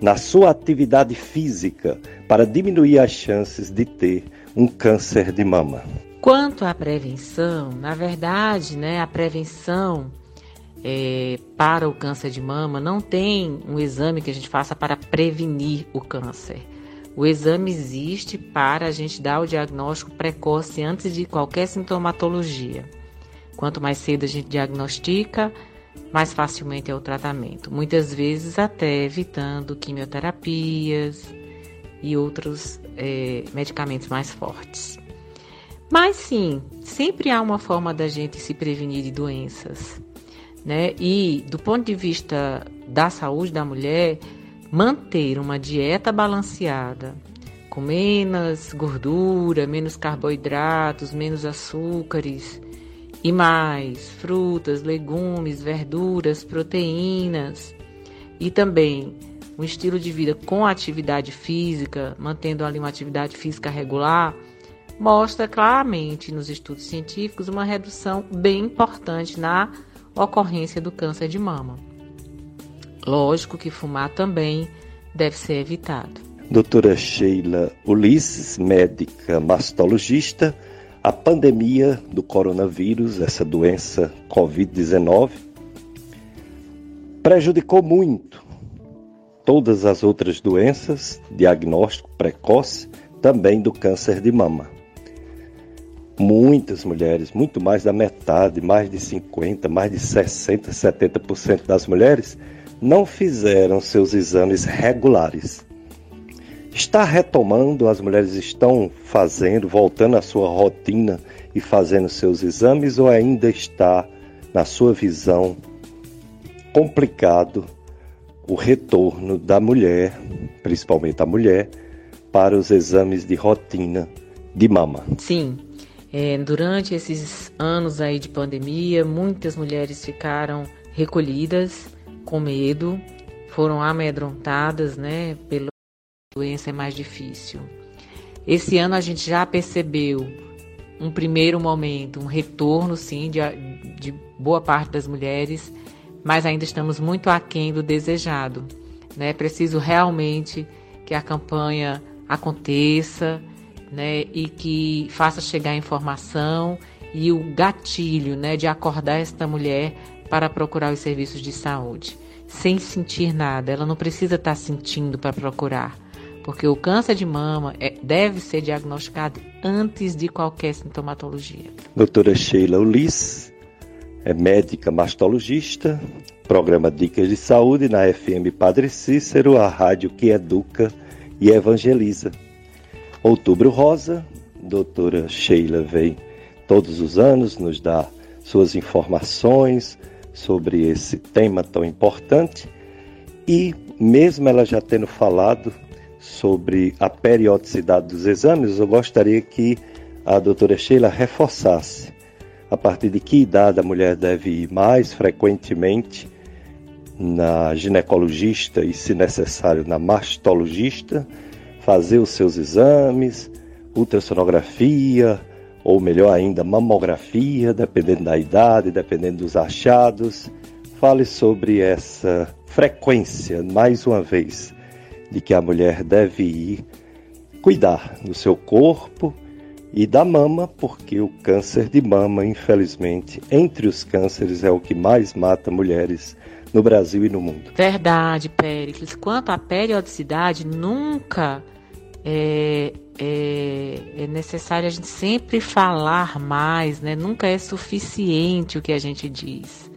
na sua atividade física para diminuir as chances de ter um câncer de mama. Quanto à prevenção, na verdade, né, a prevenção é, para o câncer de mama não tem um exame que a gente faça para prevenir o câncer. O exame existe para a gente dar o diagnóstico precoce antes de qualquer sintomatologia. Quanto mais cedo a gente diagnostica, mais facilmente é o tratamento. Muitas vezes até evitando quimioterapias e outros é, medicamentos mais fortes. Mas sim, sempre há uma forma da gente se prevenir de doenças. Né? E do ponto de vista da saúde da mulher, manter uma dieta balanceada, com menos gordura, menos carboidratos, menos açúcares, e mais frutas, legumes, verduras, proteínas e também um estilo de vida com atividade física, mantendo ali uma atividade física regular, mostra claramente nos estudos científicos uma redução bem importante na ocorrência do câncer de mama. Lógico que fumar também deve ser evitado. Doutora Sheila Ulisses, médica mastologista, a pandemia do coronavírus, essa doença Covid-19, prejudicou muito todas as outras doenças, diagnóstico precoce, também do câncer de mama. Muitas mulheres, muito mais da metade, mais de 50, mais de 60, 70% das mulheres não fizeram seus exames regulares está retomando, as mulheres estão fazendo, voltando à sua rotina e fazendo seus exames ou ainda está, na sua visão, complicado o retorno da mulher, principalmente a mulher, para os exames de rotina de mama? Sim. É, durante esses anos aí de pandemia, muitas mulheres ficaram recolhidas, com medo, foram amedrontadas, né, pelo doença é mais difícil. Esse ano a gente já percebeu um primeiro momento, um retorno, sim, de, de boa parte das mulheres, mas ainda estamos muito aquém do desejado. Né? preciso realmente que a campanha aconteça, né, e que faça chegar a informação e o gatilho, né, de acordar esta mulher para procurar os serviços de saúde, sem sentir nada. Ela não precisa estar sentindo para procurar, porque o câncer de mama é, deve ser diagnosticado antes de qualquer sintomatologia. Doutora Sheila Ulisses é médica mastologista, programa Dicas de Saúde na FM Padre Cícero, a rádio que educa e evangeliza. Outubro Rosa, doutora Sheila vem todos os anos nos dá suas informações sobre esse tema tão importante e mesmo ela já tendo falado sobre a periodicidade dos exames, eu gostaria que a doutora Sheila reforçasse a partir de que idade a mulher deve ir mais frequentemente na ginecologista e, se necessário, na mastologista, fazer os seus exames, ultrassonografia, ou melhor ainda, mamografia, dependendo da idade, dependendo dos achados. Fale sobre essa frequência, mais uma vez, de que a mulher deve ir cuidar do seu corpo e da mama, porque o câncer de mama, infelizmente, entre os cânceres é o que mais mata mulheres no Brasil e no mundo. Verdade, Péricles. Quanto à periodicidade, nunca é, é, é, necessário a gente sempre falar mais, né? Nunca é suficiente o que a gente diz.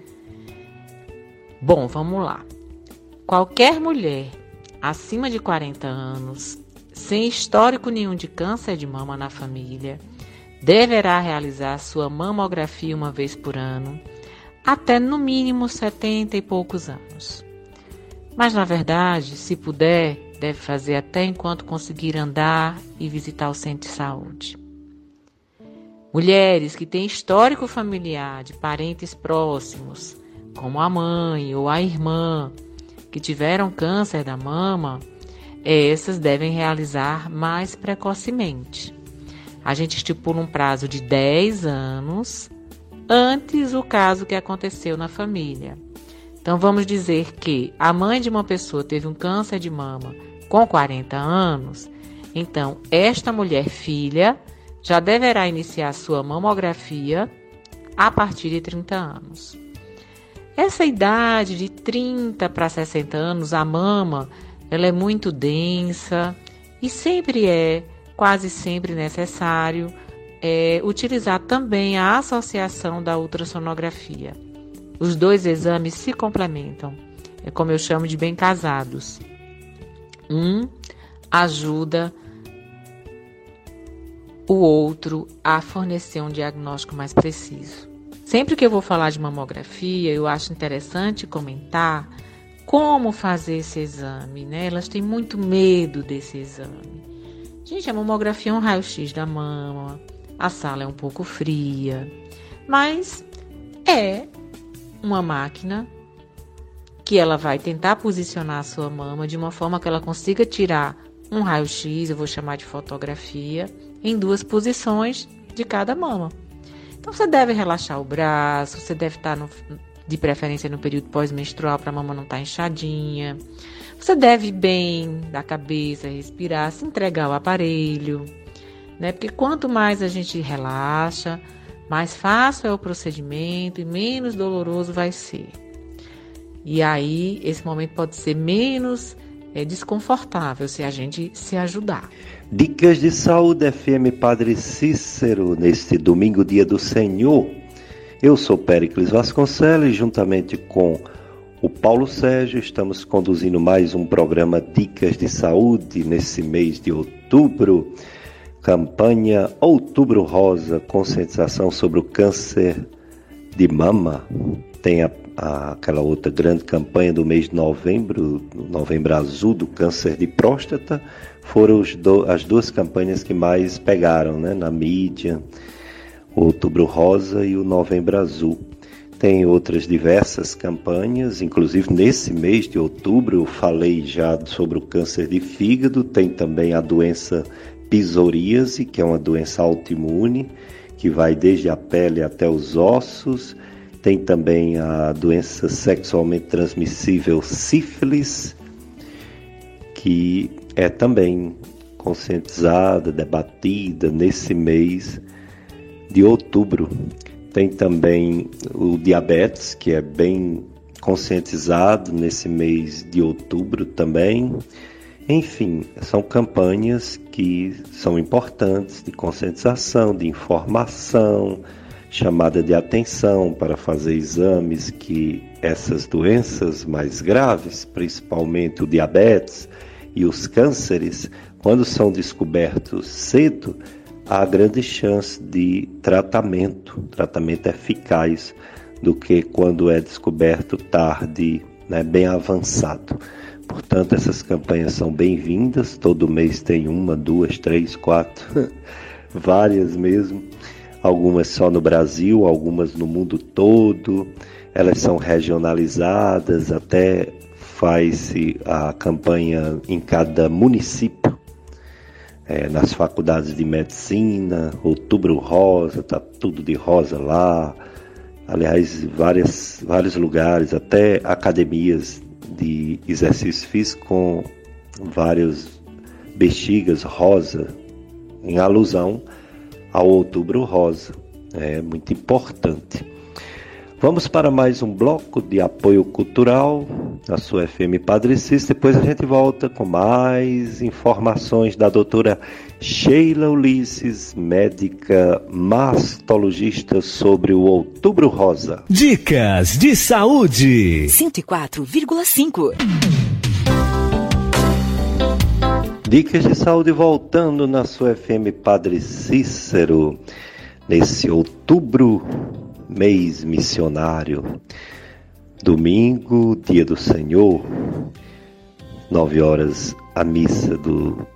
Bom, vamos lá. Qualquer mulher acima de 40 anos, sem histórico nenhum de câncer de mama na família, deverá realizar sua mamografia uma vez por ano, até no mínimo 70 e poucos anos. Mas na verdade, se puder, deve fazer até enquanto conseguir andar e visitar o centro de saúde. Mulheres que têm histórico familiar de parentes próximos, como a mãe ou a irmã, que tiveram câncer da mama, essas devem realizar mais precocemente. A gente estipula um prazo de 10 anos antes do caso que aconteceu na família. Então vamos dizer que a mãe de uma pessoa teve um câncer de mama com 40 anos, então esta mulher filha já deverá iniciar sua mamografia a partir de 30 anos. Essa idade de 30 para 60 anos, a mama, ela é muito densa e sempre é, quase sempre necessário, é, utilizar também a associação da ultrassonografia. Os dois exames se complementam, é como eu chamo de bem casados. Um ajuda o outro a fornecer um diagnóstico mais preciso. Sempre que eu vou falar de mamografia, eu acho interessante comentar como fazer esse exame, né? Elas têm muito medo desse exame. Gente, a mamografia é um raio-x da mama, a sala é um pouco fria, mas é uma máquina que ela vai tentar posicionar a sua mama de uma forma que ela consiga tirar um raio-x, eu vou chamar de fotografia, em duas posições de cada mama. Então você deve relaxar o braço, você deve estar no, de preferência no período pós-menstrual para a mama não estar tá inchadinha. Você deve bem da cabeça, respirar, se entregar ao aparelho, né? Porque quanto mais a gente relaxa, mais fácil é o procedimento e menos doloroso vai ser. E aí, esse momento pode ser menos é, desconfortável se a gente se ajudar. Dicas de Saúde FM Padre Cícero, neste domingo, dia do Senhor. Eu sou Péricles Vasconcelos, juntamente com o Paulo Sérgio, estamos conduzindo mais um programa Dicas de Saúde nesse mês de outubro. Campanha Outubro Rosa, conscientização sobre o câncer de mama. Tem a aquela outra grande campanha do mês de novembro, Novembro Azul, do câncer de próstata, foram do, as duas campanhas que mais pegaram né, na mídia, o Outubro Rosa e o Novembro Azul. Tem outras diversas campanhas, inclusive nesse mês de outubro eu falei já sobre o câncer de fígado, tem também a doença psoríase, que é uma doença autoimune, que vai desde a pele até os ossos, tem também a doença sexualmente transmissível sífilis, que é também conscientizada, debatida nesse mês de outubro. Tem também o diabetes, que é bem conscientizado nesse mês de outubro também. Enfim, são campanhas que são importantes de conscientização, de informação, chamada de atenção para fazer exames que essas doenças mais graves, principalmente o diabetes e os cânceres, quando são descobertos cedo, há grande chance de tratamento, tratamento eficaz, do que quando é descoberto tarde, né, bem avançado. Portanto, essas campanhas são bem-vindas. Todo mês tem uma, duas, três, quatro, várias mesmo. Algumas só no Brasil, algumas no mundo todo. Elas são regionalizadas, até faz-se a campanha em cada município. É, nas faculdades de medicina, outubro rosa, tá tudo de rosa lá. Aliás, várias, vários lugares, até academias de exercício físico com várias bexigas rosa, em alusão ao Outubro Rosa. É muito importante. Vamos para mais um bloco de apoio cultural da sua FM Padre Cis. Depois a gente volta com mais informações da doutora Sheila Ulisses, médica mastologista, sobre o Outubro Rosa. Dicas de saúde. 104,5. Dicas de saúde voltando na sua FM Padre Cícero, nesse outubro, mês missionário. Domingo, dia do Senhor, nove horas, a missa do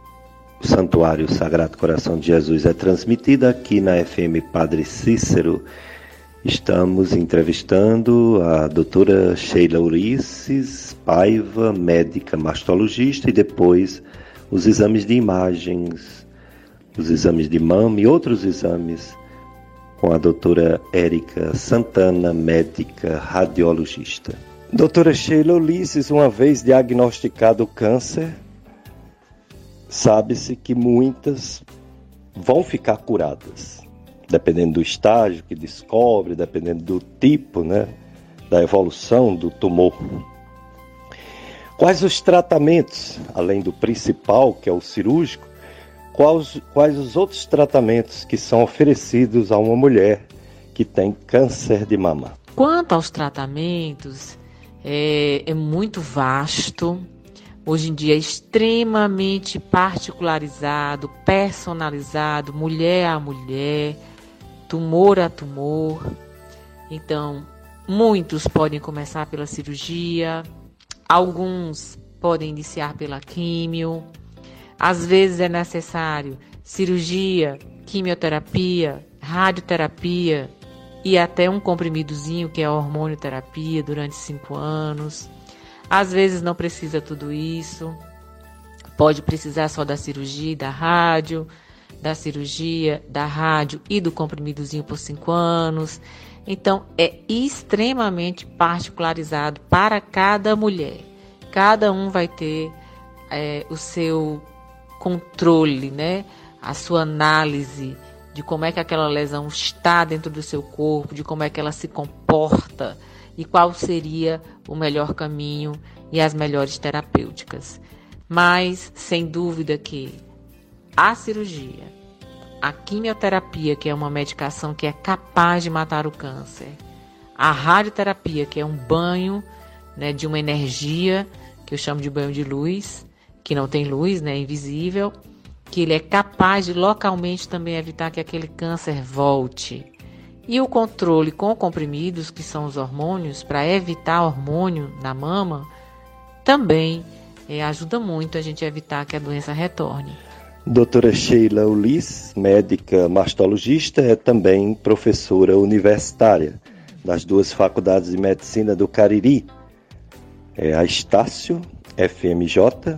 Santuário Sagrado Coração de Jesus é transmitida aqui na FM Padre Cícero. Estamos entrevistando a doutora Sheila Ulisses Paiva, médica mastologista, e depois os exames de imagens, os exames de mama e outros exames com a doutora Érica Santana, médica radiologista. Doutora Sheila Ulisses, uma vez diagnosticado câncer, sabe-se que muitas vão ficar curadas, dependendo do estágio que descobre, dependendo do tipo, né, da evolução do tumor. Quais os tratamentos, além do principal, que é o cirúrgico, quais, quais os outros tratamentos que são oferecidos a uma mulher que tem câncer de mama? Quanto aos tratamentos, é, é muito vasto. Hoje em dia é extremamente particularizado, personalizado, mulher a mulher, tumor a tumor. Então, muitos podem começar pela cirurgia, Alguns podem iniciar pela químio. Às vezes é necessário cirurgia, quimioterapia, radioterapia e até um comprimidozinho que é a hormonioterapia durante cinco anos. Às vezes não precisa tudo isso. Pode precisar só da cirurgia, da rádio, da cirurgia, da rádio e do comprimidozinho por cinco anos. Então, é extremamente particularizado para cada mulher. Cada um vai ter é, o seu controle, né? A sua análise de como é que aquela lesão está dentro do seu corpo, de como é que ela se comporta e qual seria o melhor caminho e as melhores terapêuticas. Mas, sem dúvida que a cirurgia, a quimioterapia, que é uma medicação que é capaz de matar o câncer, a radioterapia, que é um banho né, de uma energia, que eu chamo de banho de luz, que não tem luz, né, invisível, que ele é capaz de localmente também evitar que aquele câncer volte. E o controle com comprimidos, que são os hormônios, para evitar hormônio na mama, também é, ajuda muito a gente a evitar que a doença retorne. Doutora Sheila Ulis, médica mastologista, é também professora universitária das duas faculdades de medicina do Cariri, é a Estácio FMJ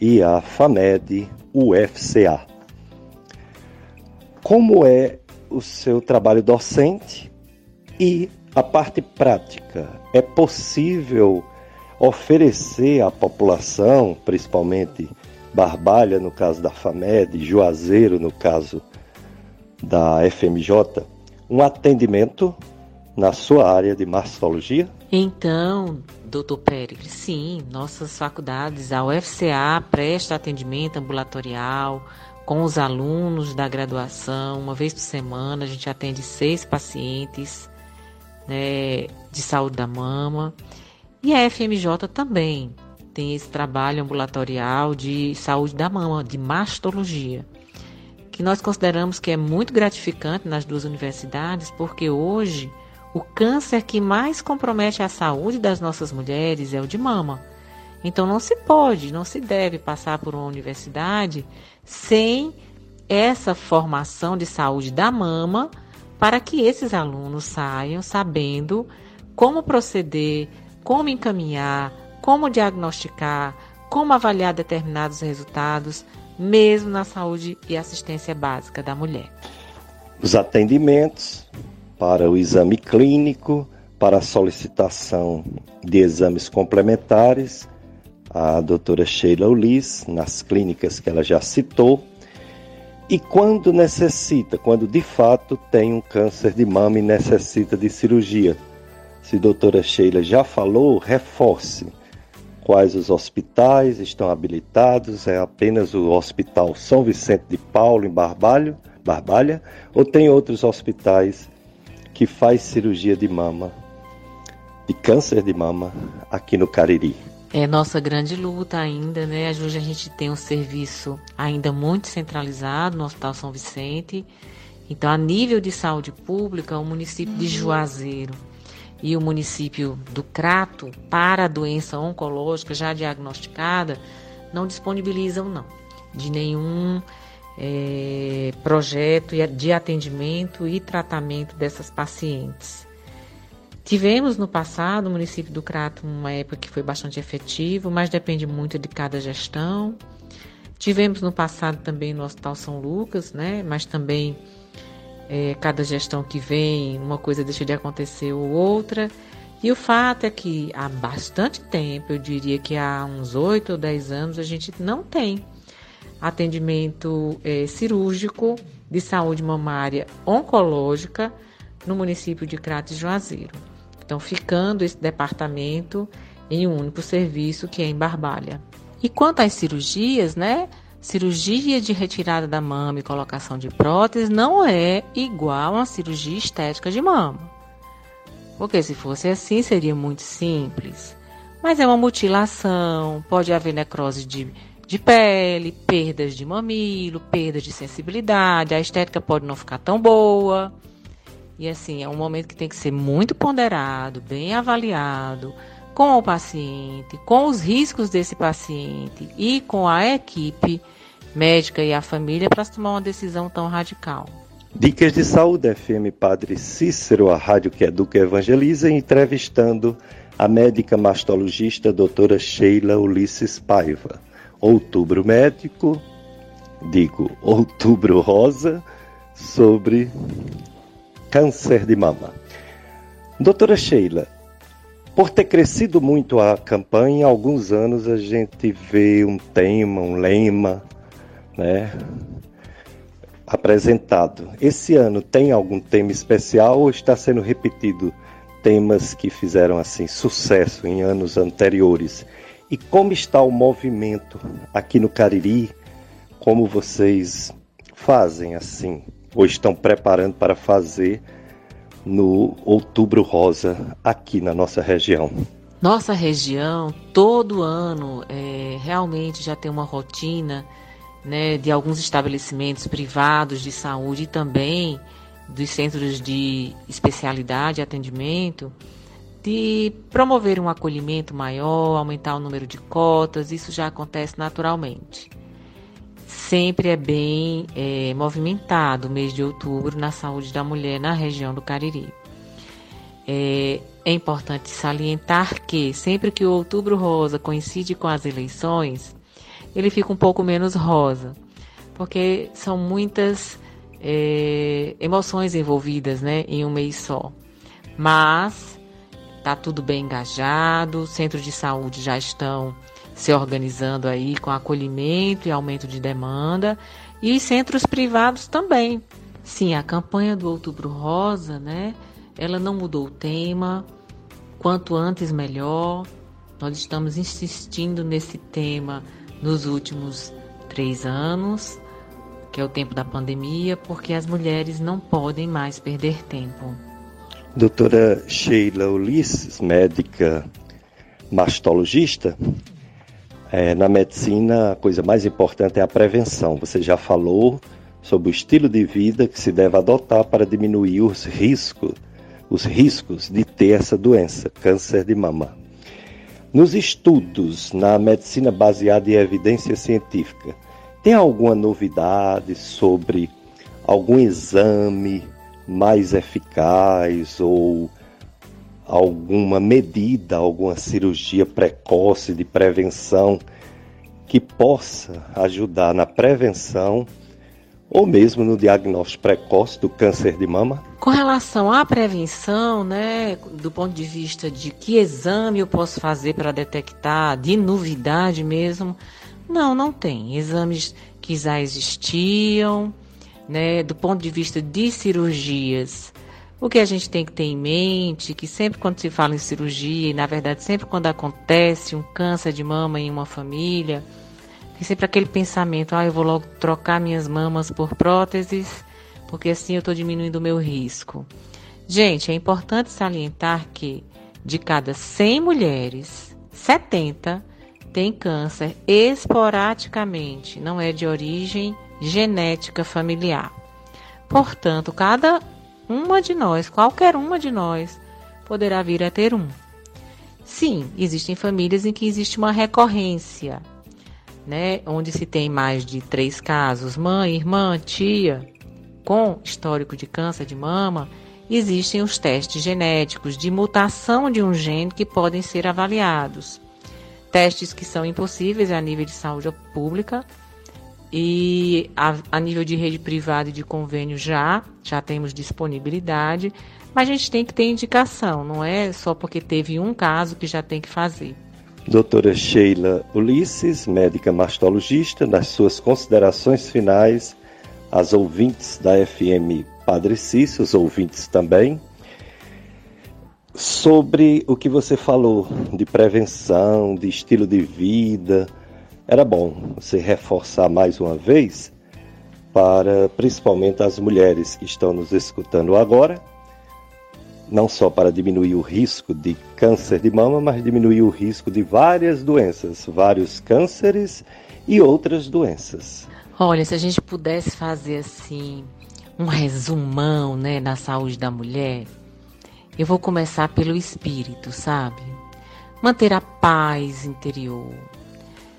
e a FAMED UFCA. Como é o seu trabalho docente e a parte prática? É possível oferecer à população, principalmente Barbalha, no caso da FAMED, Juazeiro, no caso da FMJ, um atendimento na sua área de mastologia? Então, doutor Péricles, sim, nossas faculdades, a UFCA presta atendimento ambulatorial com os alunos da graduação, uma vez por semana, a gente atende seis pacientes né, de saúde da mama. E a FMJ também tem esse trabalho ambulatorial de saúde da mama, de mastologia, que nós consideramos que é muito gratificante nas duas universidades, porque hoje o câncer que mais compromete a saúde das nossas mulheres é o de mama. Então não se pode, não se deve passar por uma universidade sem essa formação de saúde da mama para que esses alunos saiam sabendo como proceder, como encaminhar, como diagnosticar, como avaliar determinados resultados, mesmo na saúde e assistência básica da mulher. Os atendimentos para o exame clínico, para a solicitação de exames complementares, a doutora Sheila Ulis, nas clínicas que ela já citou, e quando necessita, quando de fato tem um câncer de mama e necessita de cirurgia. Se a doutora Sheila já falou, reforce. Quais os hospitais estão habilitados, é apenas o Hospital São Vicente de Paulo, em Barbalho, Barbalha, ou tem outros hospitais que faz cirurgia de mama, de câncer de mama, aqui no Cariri. É nossa grande luta ainda, né? Hoje a gente tem um serviço ainda muito centralizado no Hospital São Vicente. Então, a nível de saúde pública, o município de Juazeiro e o município do Crato, para a doença oncológica já diagnosticada, não disponibilizam, não, de nenhum é, projeto de atendimento e tratamento dessas pacientes. Tivemos no passado, no município do Crato, uma época que foi bastante efetivo, mas depende muito de cada gestão. Tivemos no passado também no Hospital São Lucas, né? Mas também é, cada gestão que vem, uma coisa deixa de acontecer ou outra. E o fato é que há bastante tempo, eu diria que há uns 8 ou 10 anos, a gente não tem atendimento é, cirúrgico de saúde mamária oncológica no município de Crates Juazeiro. Então, ficando esse departamento em um único serviço que é em Barbalha. E quanto às cirurgias, né? Cirurgia de retirada da mama e colocação de prótese não é igual a cirurgia estética de mama. Porque se fosse assim, seria muito simples. Mas é uma mutilação, pode haver necrose de de pele, perdas de mamilo, perdas de sensibilidade, a estética pode não ficar tão boa. E assim, é um momento que tem que ser muito ponderado, bem avaliado com o paciente, com os riscos desse paciente e com a equipe médica e a família para tomar uma decisão tão radical. Dicas de Saúde FM Padre Cícero, a rádio que educa e evangeliza, entrevistando a médica mastologista doutora Sheila Ulisses Paiva. Outubro Médico, digo Outubro Rosa, sobre câncer de mama. Doutora Sheila, por ter crescido muito a campanha, há alguns anos a gente vê um tema, um lema, né, apresentado. Esse ano tem algum tema especial ou está sendo repetido temas que fizeram assim sucesso em anos anteriores? E como está o movimento aqui no Cariri? Como vocês fazem assim? Ou estão preparando para fazer no Outubro Rosa aqui na nossa região? Nossa região, todo ano, é, realmente já tem uma rotina né, de alguns estabelecimentos privados de saúde e também dos centros de especialidade e atendimento de promover um acolhimento maior, aumentar o número de cotas, isso já acontece naturalmente. Sempre é bem é, movimentado o mês de outubro na saúde da mulher na região do Cariri. É, é importante salientar que sempre que o outubro rosa coincide com as eleições, ele fica um pouco menos rosa, porque são muitas é, emoções envolvidas né, em um mês só. Mas Está tudo bem engajado, centros de saúde já estão se organizando aí com acolhimento e aumento de demanda, e os centros privados também. Sim, a campanha do Outubro Rosa, né? Ela não mudou o tema, quanto antes melhor. Nós estamos insistindo nesse tema nos últimos três anos, que é o tempo da pandemia, porque as mulheres não podem mais perder tempo. Doutora Sheila Ulisses, médica mastologista, é, na medicina a coisa mais importante é a prevenção. Você já falou sobre o estilo de vida que se deve adotar para diminuir os riscos, os riscos de ter essa doença, câncer de mama. Nos estudos na medicina baseada em evidência científica, tem alguma novidade sobre algum exame mais eficaz ou alguma medida, alguma cirurgia precoce de prevenção que possa ajudar na prevenção ou mesmo no diagnóstico precoce do câncer de mama? Com relação à prevenção, né, do ponto de vista de que exame eu posso fazer para detectar, de novidade mesmo, não, não tem. Exames que já existiam, né, do ponto de vista de cirurgias, o que a gente tem que ter em mente, que sempre quando se fala em cirurgia, e na verdade sempre quando acontece um câncer de mama em uma família, tem sempre aquele pensamento, ah, eu vou logo trocar minhas mamas por próteses, porque assim eu estou diminuindo o meu risco. Gente, é importante salientar que de cada 100 mulheres, 70 têm câncer esporadicamente, não é de origem genética familiar. Portanto, cada uma de nós, qualquer uma de nós, poderá vir a ter um. Sim, existem famílias em que existe uma recorrência, né, onde se tem mais de três casos, mãe, irmã, tia, com histórico de câncer de mama, existem os testes genéticos de mutação de um gene que podem ser avaliados. Testes que são impossíveis a nível de saúde pública e a, a, nível de rede privada e de convênio já, já temos disponibilidade, mas a gente tem que ter indicação, não é só porque teve um caso que já tem que fazer. Doutora Sheila Ulisses, médica mastologista, nas suas considerações finais, as ouvintes da FM Padre Cício, os ouvintes também, sobre o que você falou de prevenção, de estilo de vida, era bom você reforçar mais uma vez para principalmente as mulheres que estão nos escutando agora, não só para diminuir o risco de câncer de mama, mas diminuir o risco de várias doenças, vários cânceres e outras doenças. Olha, se a gente pudesse fazer assim um resumão, né, na saúde da mulher, eu vou começar pelo espírito, sabe? Manter a paz interior,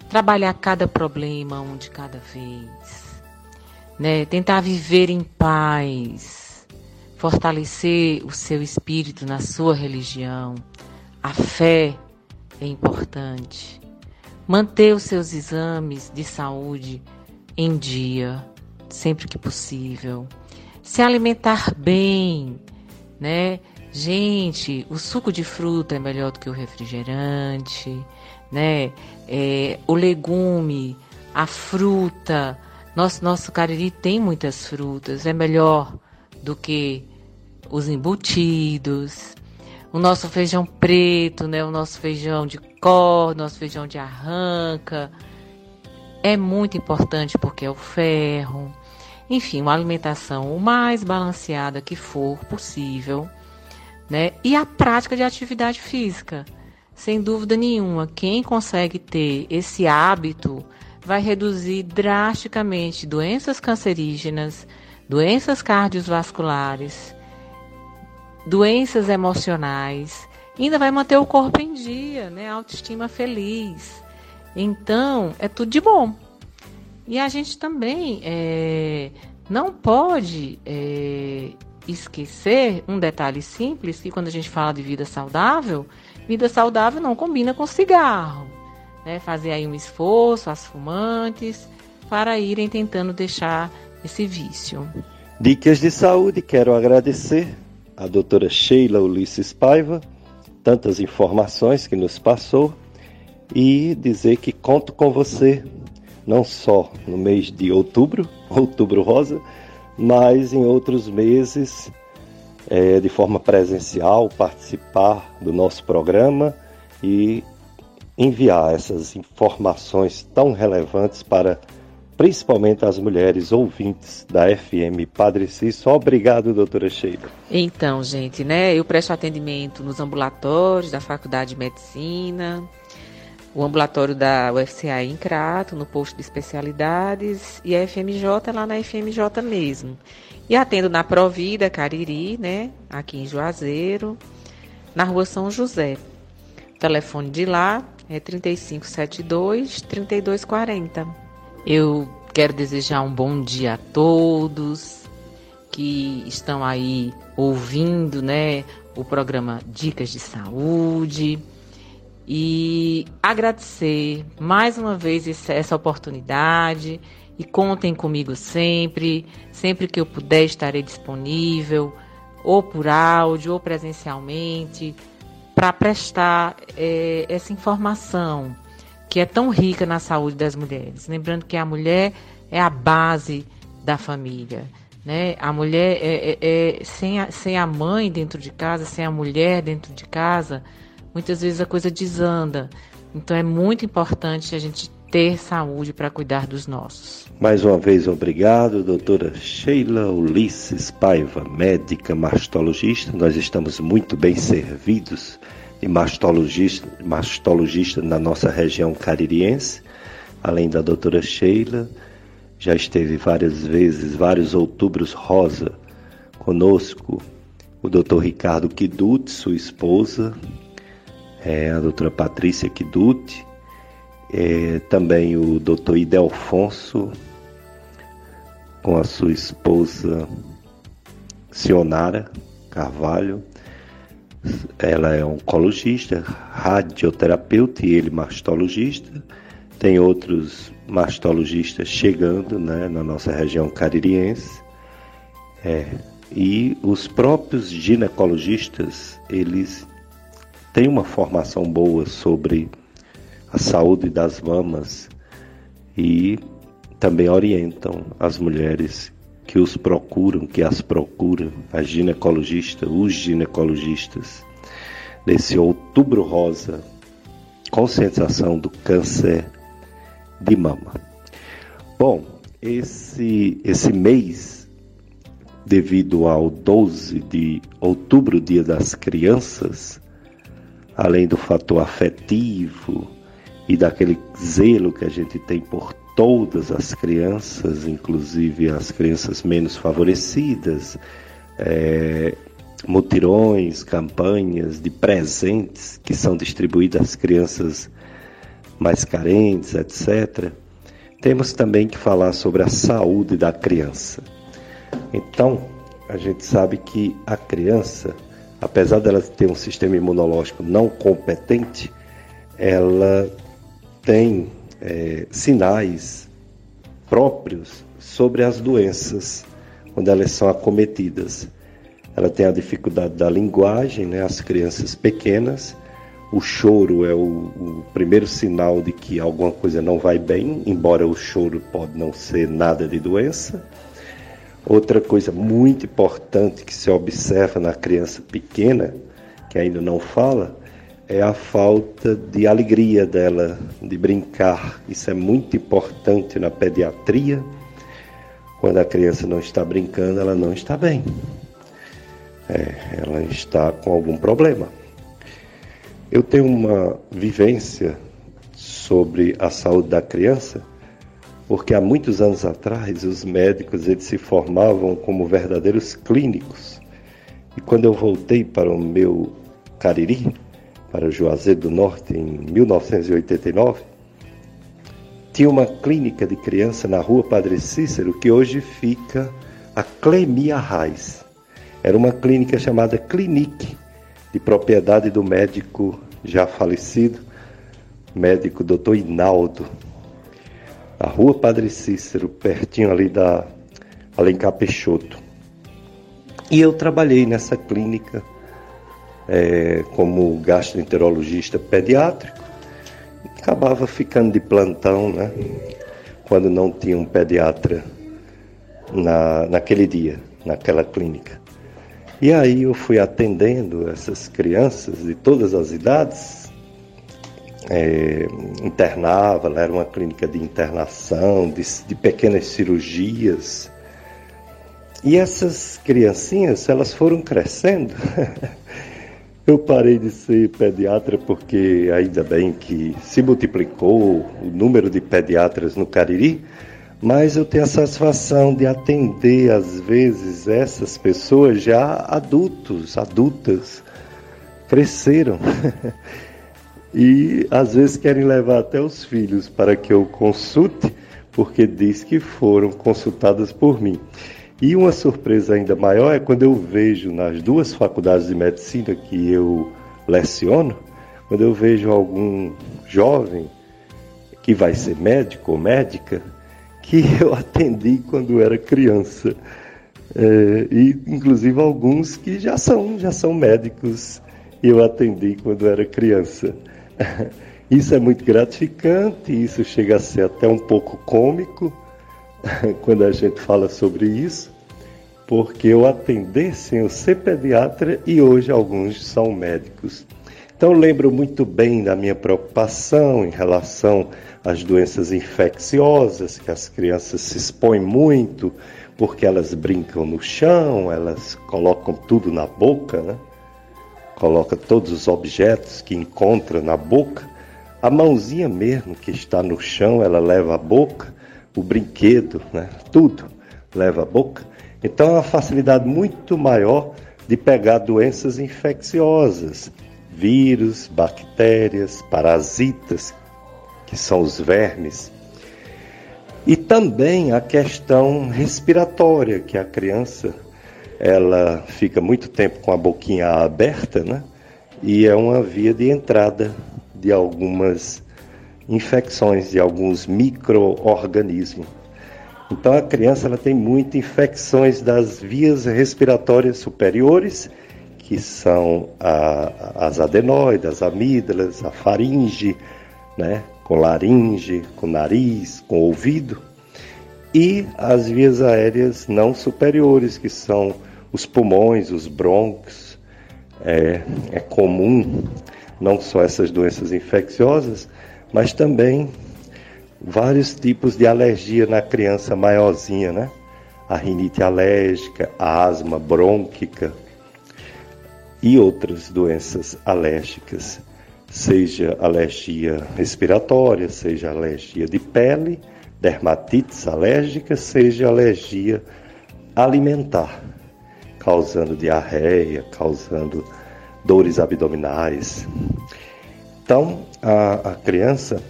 trabalhar cada problema um de cada vez, né? Tentar viver em paz, fortalecer o seu espírito na sua religião. A fé é importante. Manter os seus exames de saúde em dia, sempre que possível. Se alimentar bem, né? Gente, o suco de fruta é melhor do que o refrigerante né? É, o legume, a fruta. Nosso, nosso Cariri tem muitas frutas, é melhor do que os embutidos. O nosso feijão preto, né? O nosso feijão de cor, nosso feijão de arranca. É muito importante porque é o ferro. Enfim, uma alimentação o mais balanceada que for possível, né? E a prática de atividade física. Sem dúvida nenhuma, quem consegue ter esse hábito vai reduzir drasticamente doenças cancerígenas, doenças cardiovasculares, doenças emocionais, ainda vai manter o corpo em dia, né? Autoestima feliz. Então, é tudo de bom. E a gente também é, não pode é, esquecer um detalhe simples que quando a gente fala de vida saudável, Vida saudável não combina com cigarro. Né? Fazer aí um esforço, as fumantes, para irem tentando deixar esse vício. Dicas de saúde, quero agradecer à doutora Sheila Ulisses Paiva, tantas informações que nos passou. e dizer que conto com você, não só no mês de outubro, outubro rosa, mas em outros meses, é, de forma presencial, participar do nosso programa e enviar essas informações tão relevantes para principalmente as mulheres ouvintes da FM Padre Cício. Obrigado, doutora Sheila. Então, gente, né, eu presto atendimento nos ambulatórios da Faculdade de Medicina, o ambulatório da UFCA em Crato, no posto de especialidades, e a FMJ lá na FMJ mesmo. E atendo na Provida, Cariri, né, aqui em Juazeiro, na rua São José. O telefone de lá é 3572 3240. Eu quero desejar um bom dia a todos que estão aí ouvindo, né, o programa Dicas de Saúde e agradecer mais uma vez essa oportunidade e contem comigo sempre, sempre que eu puder estarei disponível, ou por áudio ou presencialmente, para prestar é, essa informação que é tão rica na saúde das mulheres. Lembrando que a mulher é a base da família. Né? A mulher é, é, é, sem, a, sem a mãe dentro de casa, sem a mulher dentro de casa, muitas vezes a coisa desanda. Então é muito importante a gente ter saúde para cuidar dos nossos. Mais uma vez, obrigado, doutora Sheila Ulisses Paiva, médica mastologista. Nós estamos muito bem servidos e mastologista, mastologista na nossa região caririense, além da doutora Sheila, já esteve várias vezes, vários outubros rosa conosco, o doutor Ricardo Kiduti, sua esposa, é, a doutora Patrícia Kiduti, é, também o doutor Idelfonso, com a sua esposa Sionara Carvalho, ela é oncologista, radioterapeuta e ele mastologista. Tem outros mastologistas chegando né, na nossa região caririense. É, e os próprios ginecologistas, eles têm uma formação boa sobre a saúde das mamas e também orientam as mulheres que os procuram, que as procuram, a ginecologista, os ginecologistas, nesse outubro rosa, conscientização do câncer de mama. Bom, esse, esse mês, devido ao 12 de outubro, Dia das Crianças, além do fator afetivo e daquele zelo que a gente tem por todas as crianças, inclusive as crianças menos favorecidas, é, mutirões, campanhas de presentes que são distribuídos às crianças mais carentes, etc. Temos também que falar sobre a saúde da criança. Então, a gente sabe que a criança, apesar dela ter um sistema imunológico não competente, ela tem é, sinais próprios sobre as doenças quando elas são acometidas. Ela tem a dificuldade da linguagem, né? As crianças pequenas, o choro é o, o, primeiro sinal de que alguma coisa não vai bem, embora o choro pode não ser nada de doença. Outra coisa muito importante que se observa na criança pequena, que ainda não fala, é a falta de alegria dela de brincar. Isso é muito importante na pediatria. Quando a criança não está brincando, ela não está bem. É, ela está com algum problema. Eu tenho uma vivência sobre a saúde da criança, porque há muitos anos atrás os médicos eles se formavam como verdadeiros clínicos. E quando eu voltei para o meu Cariri, para Juazeiro do Norte em 1989, tinha uma clínica de criança na rua Padre Cícero que hoje fica a Clemia Raiz. Era uma clínica chamada Clinique, de propriedade do médico já falecido, médico Dr. Inaldo. Na rua Padre Cícero, pertinho ali da Alencar Peixoto. E eu trabalhei nessa clínica é, como gastroenterologista pediátrico acabava ficando de plantão, né? Quando não tinha um pediatra na, naquele dia, naquela clínica. E aí eu fui atendendo essas crianças de todas as idades, é, internava, ela era uma clínica de internação, de, de pequenas cirurgias. E essas criancinhas, elas foram crescendo. Eu parei de ser pediatra porque ainda bem que se multiplicou o número de pediatras no Cariri, mas eu tenho a satisfação de atender às vezes essas pessoas já adultos, adultas, cresceram. e às vezes querem levar até os filhos para que eu consulte, porque diz que foram consultadas por mim. E uma surpresa ainda maior é quando eu vejo nas duas faculdades de medicina que eu leciono, quando eu vejo algum jovem que vai ser médico ou médica, que eu atendi quando era criança. É, e inclusive alguns que já são, já são médicos eu atendi quando era criança. Isso é muito gratificante, isso chega a ser até um pouco cômico, quando a gente fala sobre isso, porque eu atendi sem eu ser pediatra e hoje alguns são médicos. Então lembro muito bem da minha preocupação em relação às doenças infecciosas, que as crianças se expõem muito porque elas brincam no chão, elas colocam tudo na boca, né? Coloca todos os objetos que encontra na boca. A mãozinha mesmo que está no chão, ela leva a boca o brinquedo, né? tudo leva à boca. Então é uma facilidade muito maior de pegar doenças infecciosas, vírus, bactérias, parasitas, que são os vermes. E também a questão respiratória, que a criança ela fica muito tempo com a boquinha aberta, né? E é uma via de entrada de algumas infecções de alguns micro-organismos. Então a criança ela tem muitas infecções das vias respiratórias superiores, que são a, as adenoides, as amígdalas, a faringe, né, com laringe, com nariz, com ouvido, e as vias aéreas não superiores, que são os pulmões, os brônquios. É, é comum não só essas doenças infecciosas, mas também vários tipos de alergia na criança maiorzinha, né? A rinite alérgica, a asma brônquica e outras doenças alérgicas, seja alergia respiratória, seja alergia de pele, dermatites alérgicas, seja alergia alimentar, causando diarreia, causando dores abdominais. Então, a, a criança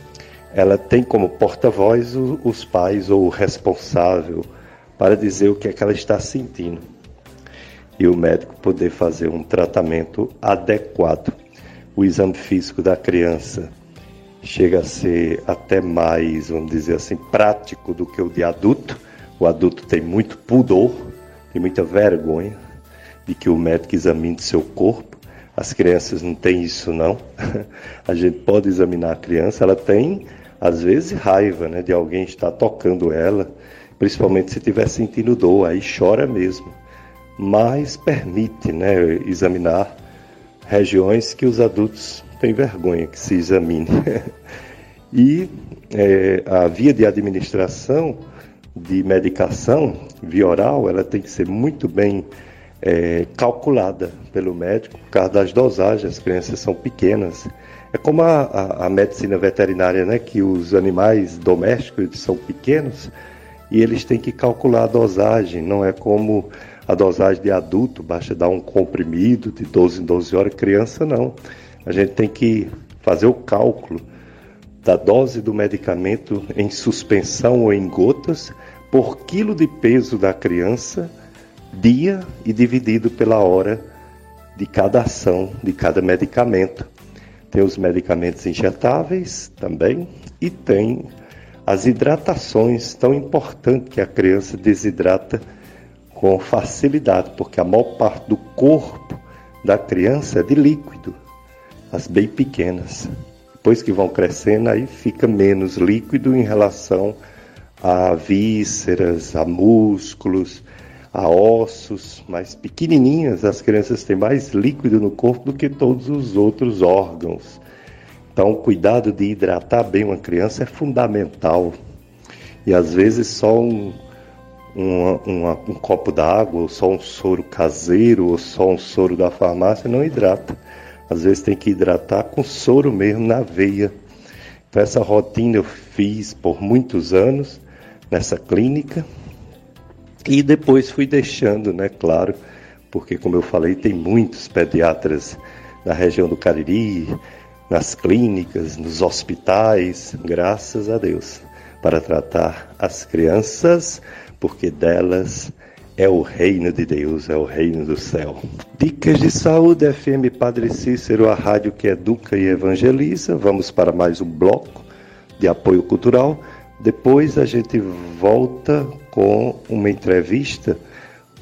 ela tem como porta-voz os pais ou o responsável para dizer o que é que ela está sentindo e o médico poder fazer um tratamento adequado. O exame físico da criança chega a ser até mais, vamos dizer assim, prático do que o de adulto. O adulto tem muito pudor, tem muita vergonha de que o médico examine seu corpo as crianças não têm isso não. A gente pode examinar a criança, ela tem às vezes raiva, né, de alguém estar tocando ela, principalmente se estiver sentindo dor, aí chora mesmo. Mas permite, né, examinar regiões que os adultos têm vergonha que se examine. e é, a via de administração de medicação via oral, ela tem que ser muito bem é, calculada pelo médico por causa das dosagens, as crianças são pequenas. É como a, a, a, medicina veterinária, né, que os animais domésticos são pequenos e eles têm que calcular a dosagem, não é como a dosagem de adulto, basta dar um comprimido de 12 em 12 horas, criança não. A gente tem que fazer o cálculo da dose do medicamento em suspensão ou em gotas por quilo de peso da criança dia e dividido pela hora de cada ação, de cada medicamento. Tem os medicamentos injetáveis também e tem as hidratações tão importante que a criança desidrata com facilidade, porque a maior parte do corpo da criança é de líquido, as bem pequenas. Depois que vão crescendo, aí fica menos líquido em relação a vísceras, a músculos, a ossos, mais pequenininhas. As crianças têm mais líquido no corpo do que todos os outros órgãos. Então, o cuidado de hidratar bem uma criança é fundamental. E às vezes só um, um, um, um copo d'água, ou só um soro caseiro, ou só um soro da farmácia não hidrata. Às vezes tem que hidratar com soro mesmo na veia. Então essa rotina eu fiz por muitos anos nessa clínica e depois fui deixando, né, claro, porque como eu falei, tem muitos pediatras na região do Cariri, nas clínicas, nos hospitais, graças a Deus, para tratar as crianças, porque delas é o reino de Deus, é o reino do céu. Dicas de saúde, FM Padre Cícero, a rádio que educa e evangeliza. Vamos para mais um bloco de apoio cultural. Depois a gente volta com uma entrevista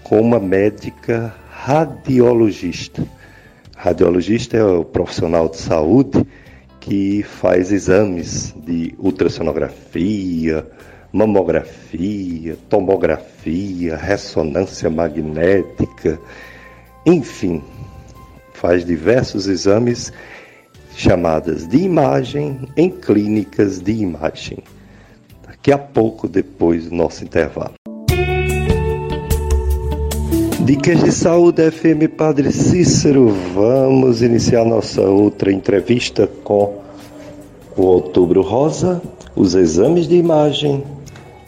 com uma médica radiologista. Radiologista é o profissional de saúde que faz exames de ultrassonografia, mamografia, tomografia, ressonância magnética, enfim, faz diversos exames chamadas de imagem em clínicas de imagem. Daqui a pouco, depois do nosso intervalo. Dicas de Saúde FM Padre Cícero, vamos iniciar nossa outra entrevista com o Outubro Rosa, os exames de imagem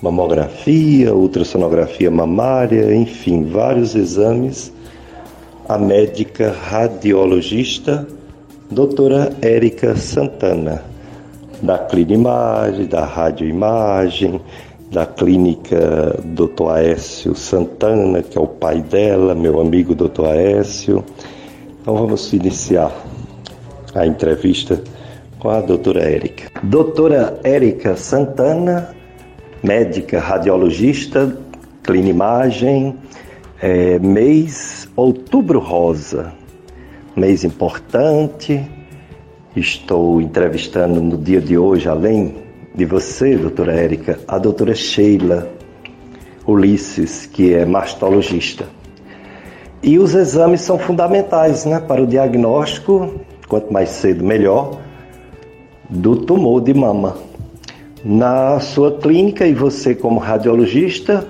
mamografia, ultrassonografia mamária, enfim, vários exames. A médica radiologista, doutora Érica Santana, da Clinimagem, da Radioimagem, da clínica Dr. Aécio Santana, que é o pai dela, meu amigo Dr. Aécio. Então vamos iniciar a entrevista com a doutora Érica. Doutora Érica Santana médica radiologista, clinimagem, é, mês outubro rosa, mês importante. Estou entrevistando no dia de hoje, além de você, doutora Érica, a doutora Sheila Ulisses, que é mastologista. E os exames são fundamentais né, para o diagnóstico, quanto mais cedo melhor, do tumor de mama na sua clínica e você, como radiologista,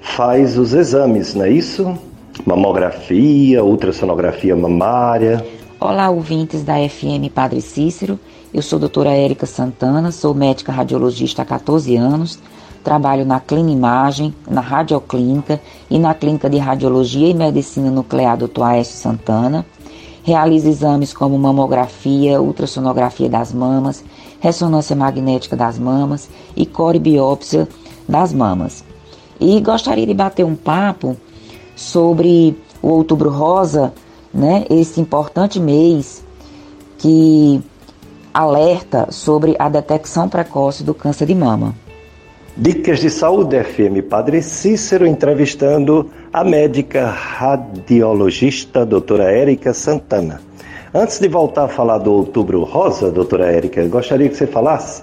faz os exames, não é isso? Mamografia, ultrassonografia mamária. Olá, ouvintes da FM Padre Cícero. Eu sou doutora Érica Santana, sou médica radiologista há 14 anos. Trabalho na Clinimagem, na Radioclínica e na Clínica de Radiologia e Medicina Nuclear Dr. Aécio Santana. Realizo exames como mamografia, ultrassonografia das mamas, ressonância magnética das mamas e corebiópsia das mamas. E gostaria de bater um papo sobre o Outubro Rosa, né, importante mês que alerta sobre a detecção precoce do câncer de mama. Dicas de Saúde FM Padre Cícero entrevistando a médica radiologista doutora Érica Santana. Antes de voltar a falar do Outubro Rosa, doutora Érica, gostaria que você falasse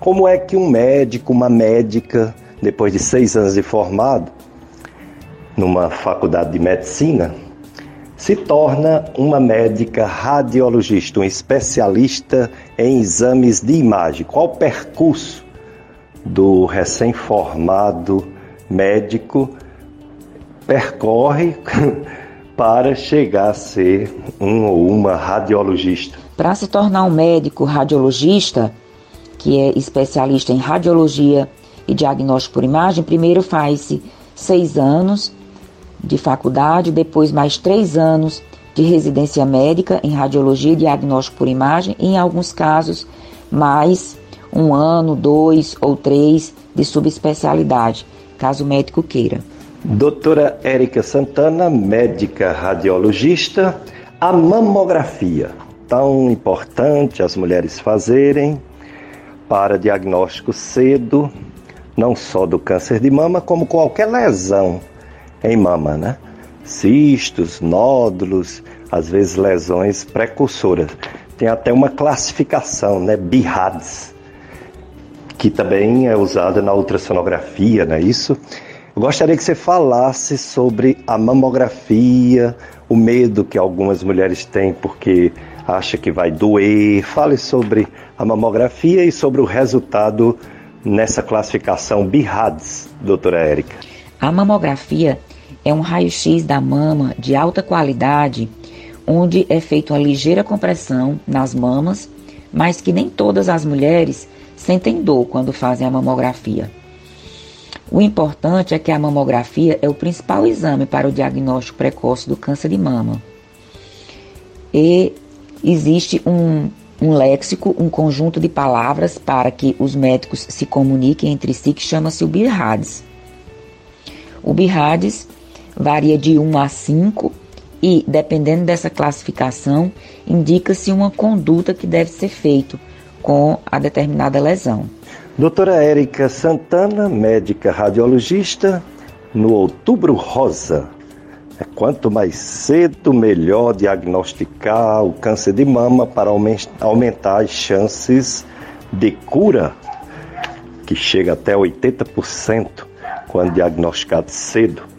como é que um médico, uma médica, depois de seis anos de formado, numa faculdade de medicina, se torna uma médica radiologista, um especialista em exames de imagem. Qual o percurso do recém-formado médico percorre para chegar a ser um ou uma radiologista? Para se tornar um médico radiologista, que é especialista em radiologia e diagnóstico por imagem, primeiro faz-se seis anos de faculdade, depois mais três anos de residência médica em radiologia e diagnóstico por imagem, e em alguns casos mais um ano, dois ou três de subespecialidade, caso o médico queira. Doutora Érica Santana, médica radiologista, a mamografia, tão importante as mulheres fazerem para diagnóstico cedo, não só do câncer de mama, como qualquer lesão em mama, né? Cistos, nódulos, às vezes lesões precursoras. tem até uma classificação, né? BIRADS, que também é usada na ultrassonografia, não é isso? Eu gostaria que você falasse sobre a mamografia, o medo que algumas mulheres têm porque acha que vai doer. Fale sobre a mamografia e sobre o resultado nessa classificação BIRADS, doutora Érica. A mamografia é um raio-x da mama de alta qualidade onde é feita uma ligeira compressão nas mamas, mas que nem todas as mulheres sentem dor quando fazem a mamografia. O importante é que a mamografia é o principal exame para o diagnóstico precoce do câncer de mama. E existe um, um léxico, um conjunto de palavras para que os médicos se comuniquem entre si que chama-se o BIRADS. O BIRADS varia de 1 a 5 e, dependendo dessa classificação, indica-se uma conduta que deve ser feita com a determinada lesão. Doutora Érica Santana, médica radiologista, no Outubro Rosa. É quanto mais cedo, melhor diagnosticar o câncer de mama para aumentar as chances de cura, que chega até 80% quando diagnosticado cedo.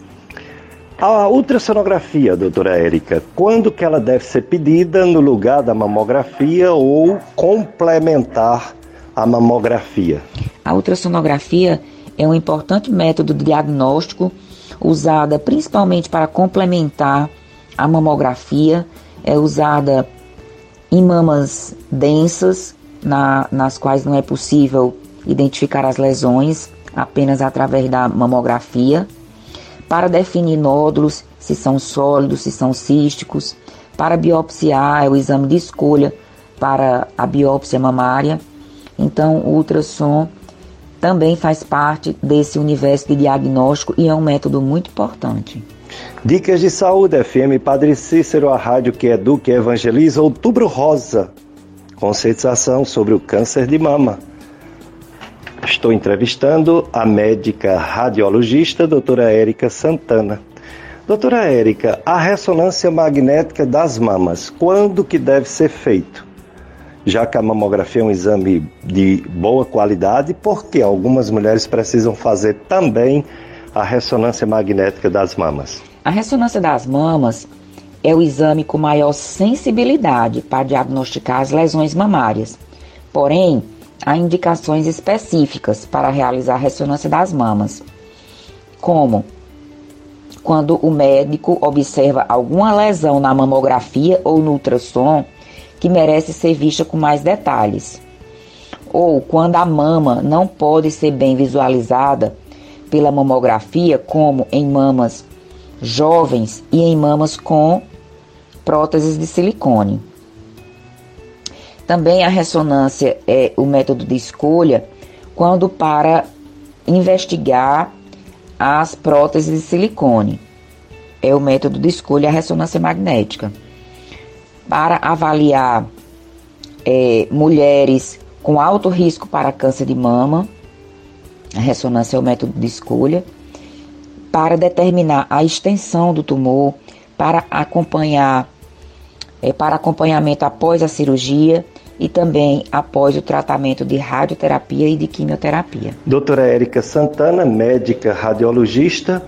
A ultrassonografia, doutora Érica, quando que ela deve ser pedida no lugar da mamografia ou complementar a mamografia? A ultrassonografia é um importante método diagnóstico usada principalmente para complementar a mamografia, é usada em mamas densas, na, nas quais não é possível identificar as lesões apenas através da mamografia para definir nódulos, se são sólidos, se são císticos, para biopsiar, é o exame de escolha para a biópsia mamária. Então, o ultrassom também faz parte desse universo de diagnóstico e é um método muito importante. Dicas de Saúde, FM Padre Cícero, a rádio que educa e evangeliza, Outubro Rosa. Conscientização sobre o câncer de mama. Estou entrevistando a médica radiologista doutora Érica Santana. Doutora Érica, a ressonância magnética das mamas, quando que deve ser feito? Já que a mamografia é um exame de boa qualidade, porque algumas mulheres precisam fazer também a ressonância magnética das mamas? A ressonância das mamas é o exame com maior sensibilidade para diagnosticar as lesões mamárias. Porém, há indicações específicas para realizar ressonância das mamas, como quando o médico observa alguma lesão na mamografia ou no ultrassom que merece ser vista com mais detalhes, ou quando a mama não pode ser bem visualizada pela mamografia, como em mamas jovens e em mamas com próteses de silicone. Também a ressonância é o método de escolha quando para investigar as próteses de silicone. É o método de escolha a ressonância magnética. Para avaliar é, mulheres com alto risco para câncer de mama, a ressonância é o método de escolha. Para determinar a extensão do tumor, para acompanhar, é, para acompanhamento após a cirurgia e também após o tratamento de radioterapia e de quimioterapia. Doutora Érica Santana, médica radiologista,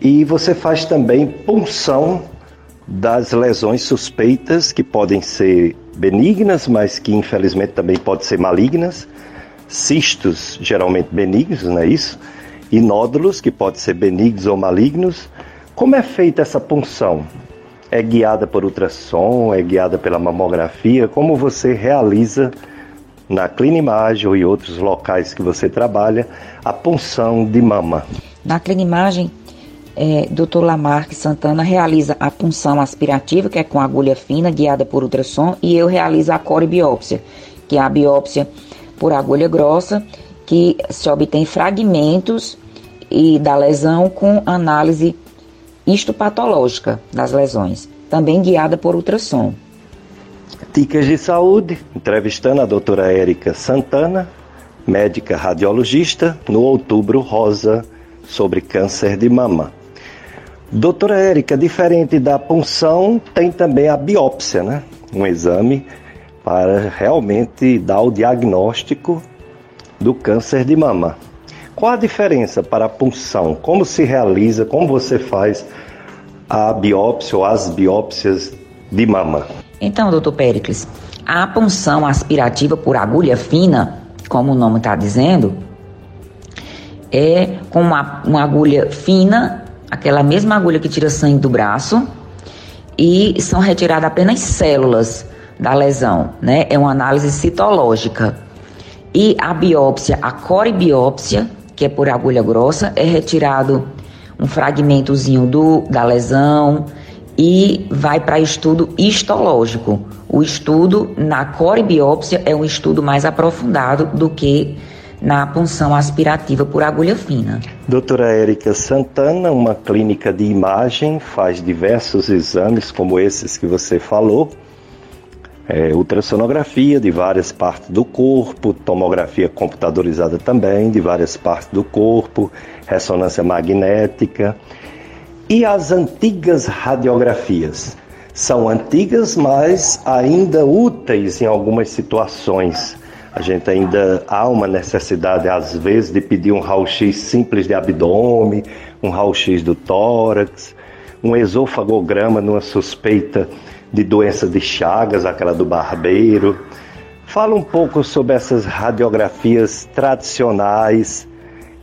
e você faz também punção das lesões suspeitas que podem ser benignas, mas que infelizmente também podem ser malignas, cistos geralmente benignos, não é isso? E nódulos que podem ser benignos ou malignos. Como é feita essa punção? É guiada por ultrassom, é guiada pela mamografia, como você realiza na Clinimagem e outros locais que você trabalha a punção de mama. Na Clinimagem, é, Dr. Lamarck Santana realiza a punção aspirativa, que é com agulha fina, guiada por ultrassom, e eu realizo a corebiópsia, que é a biópsia por agulha grossa, que se obtém fragmentos e da lesão com análise histopatológica das lesões, também guiada por ultrassom. Dicas de saúde, entrevistando a doutora Érica Santana, médica radiologista, no Outubro Rosa, sobre câncer de mama. Doutora Érica, diferente da punção, tem também a biópsia, né? Um exame para realmente dar o diagnóstico do câncer de mama. Qual a diferença para a punção? Como se realiza, como você faz a biópsia ou as biópsias de mama? Então, doutor Pericles, a punção aspirativa por agulha fina, como o nome está dizendo, é com uma, uma agulha fina, aquela mesma agulha que tira sangue do braço, e são retiradas apenas células da lesão, né? É uma análise citológica. E a biópsia, a coribiópsia, que é por agulha grossa, é retirado um fragmentozinho do, da lesão e vai para estudo histológico. O estudo na coribiópsia é um estudo mais aprofundado do que na punção aspirativa por agulha fina. Doutora Érica Santana, uma clínica de imagem, faz diversos exames como esses que você falou. É, ultrassonografia de várias partes do corpo, tomografia computadorizada também de várias partes do corpo, ressonância magnética e as antigas radiografias. São antigas, mas ainda úteis em algumas situações. A gente ainda há uma necessidade, às vezes, de pedir um raio-x simples de abdômen, um raio-x do tórax, um esofagograma numa suspeita de doença de Chagas, aquela do barbeiro. Fala um pouco sobre essas radiografias tradicionais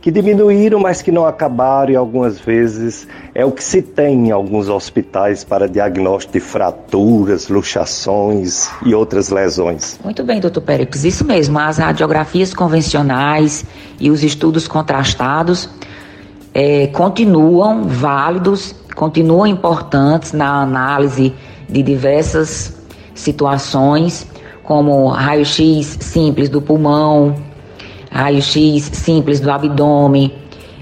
que diminuíram, mas que não acabaram e algumas vezes é o que se tem em alguns hospitais para diagnóstico de fraturas, luxações e outras lesões. Muito bem, doutor Pérez, isso mesmo, as radiografias convencionais e os estudos contrastados é, continuam válidos, continuam importantes na análise de diversas situações, como raio-x simples do pulmão, raio-x simples do abdômen,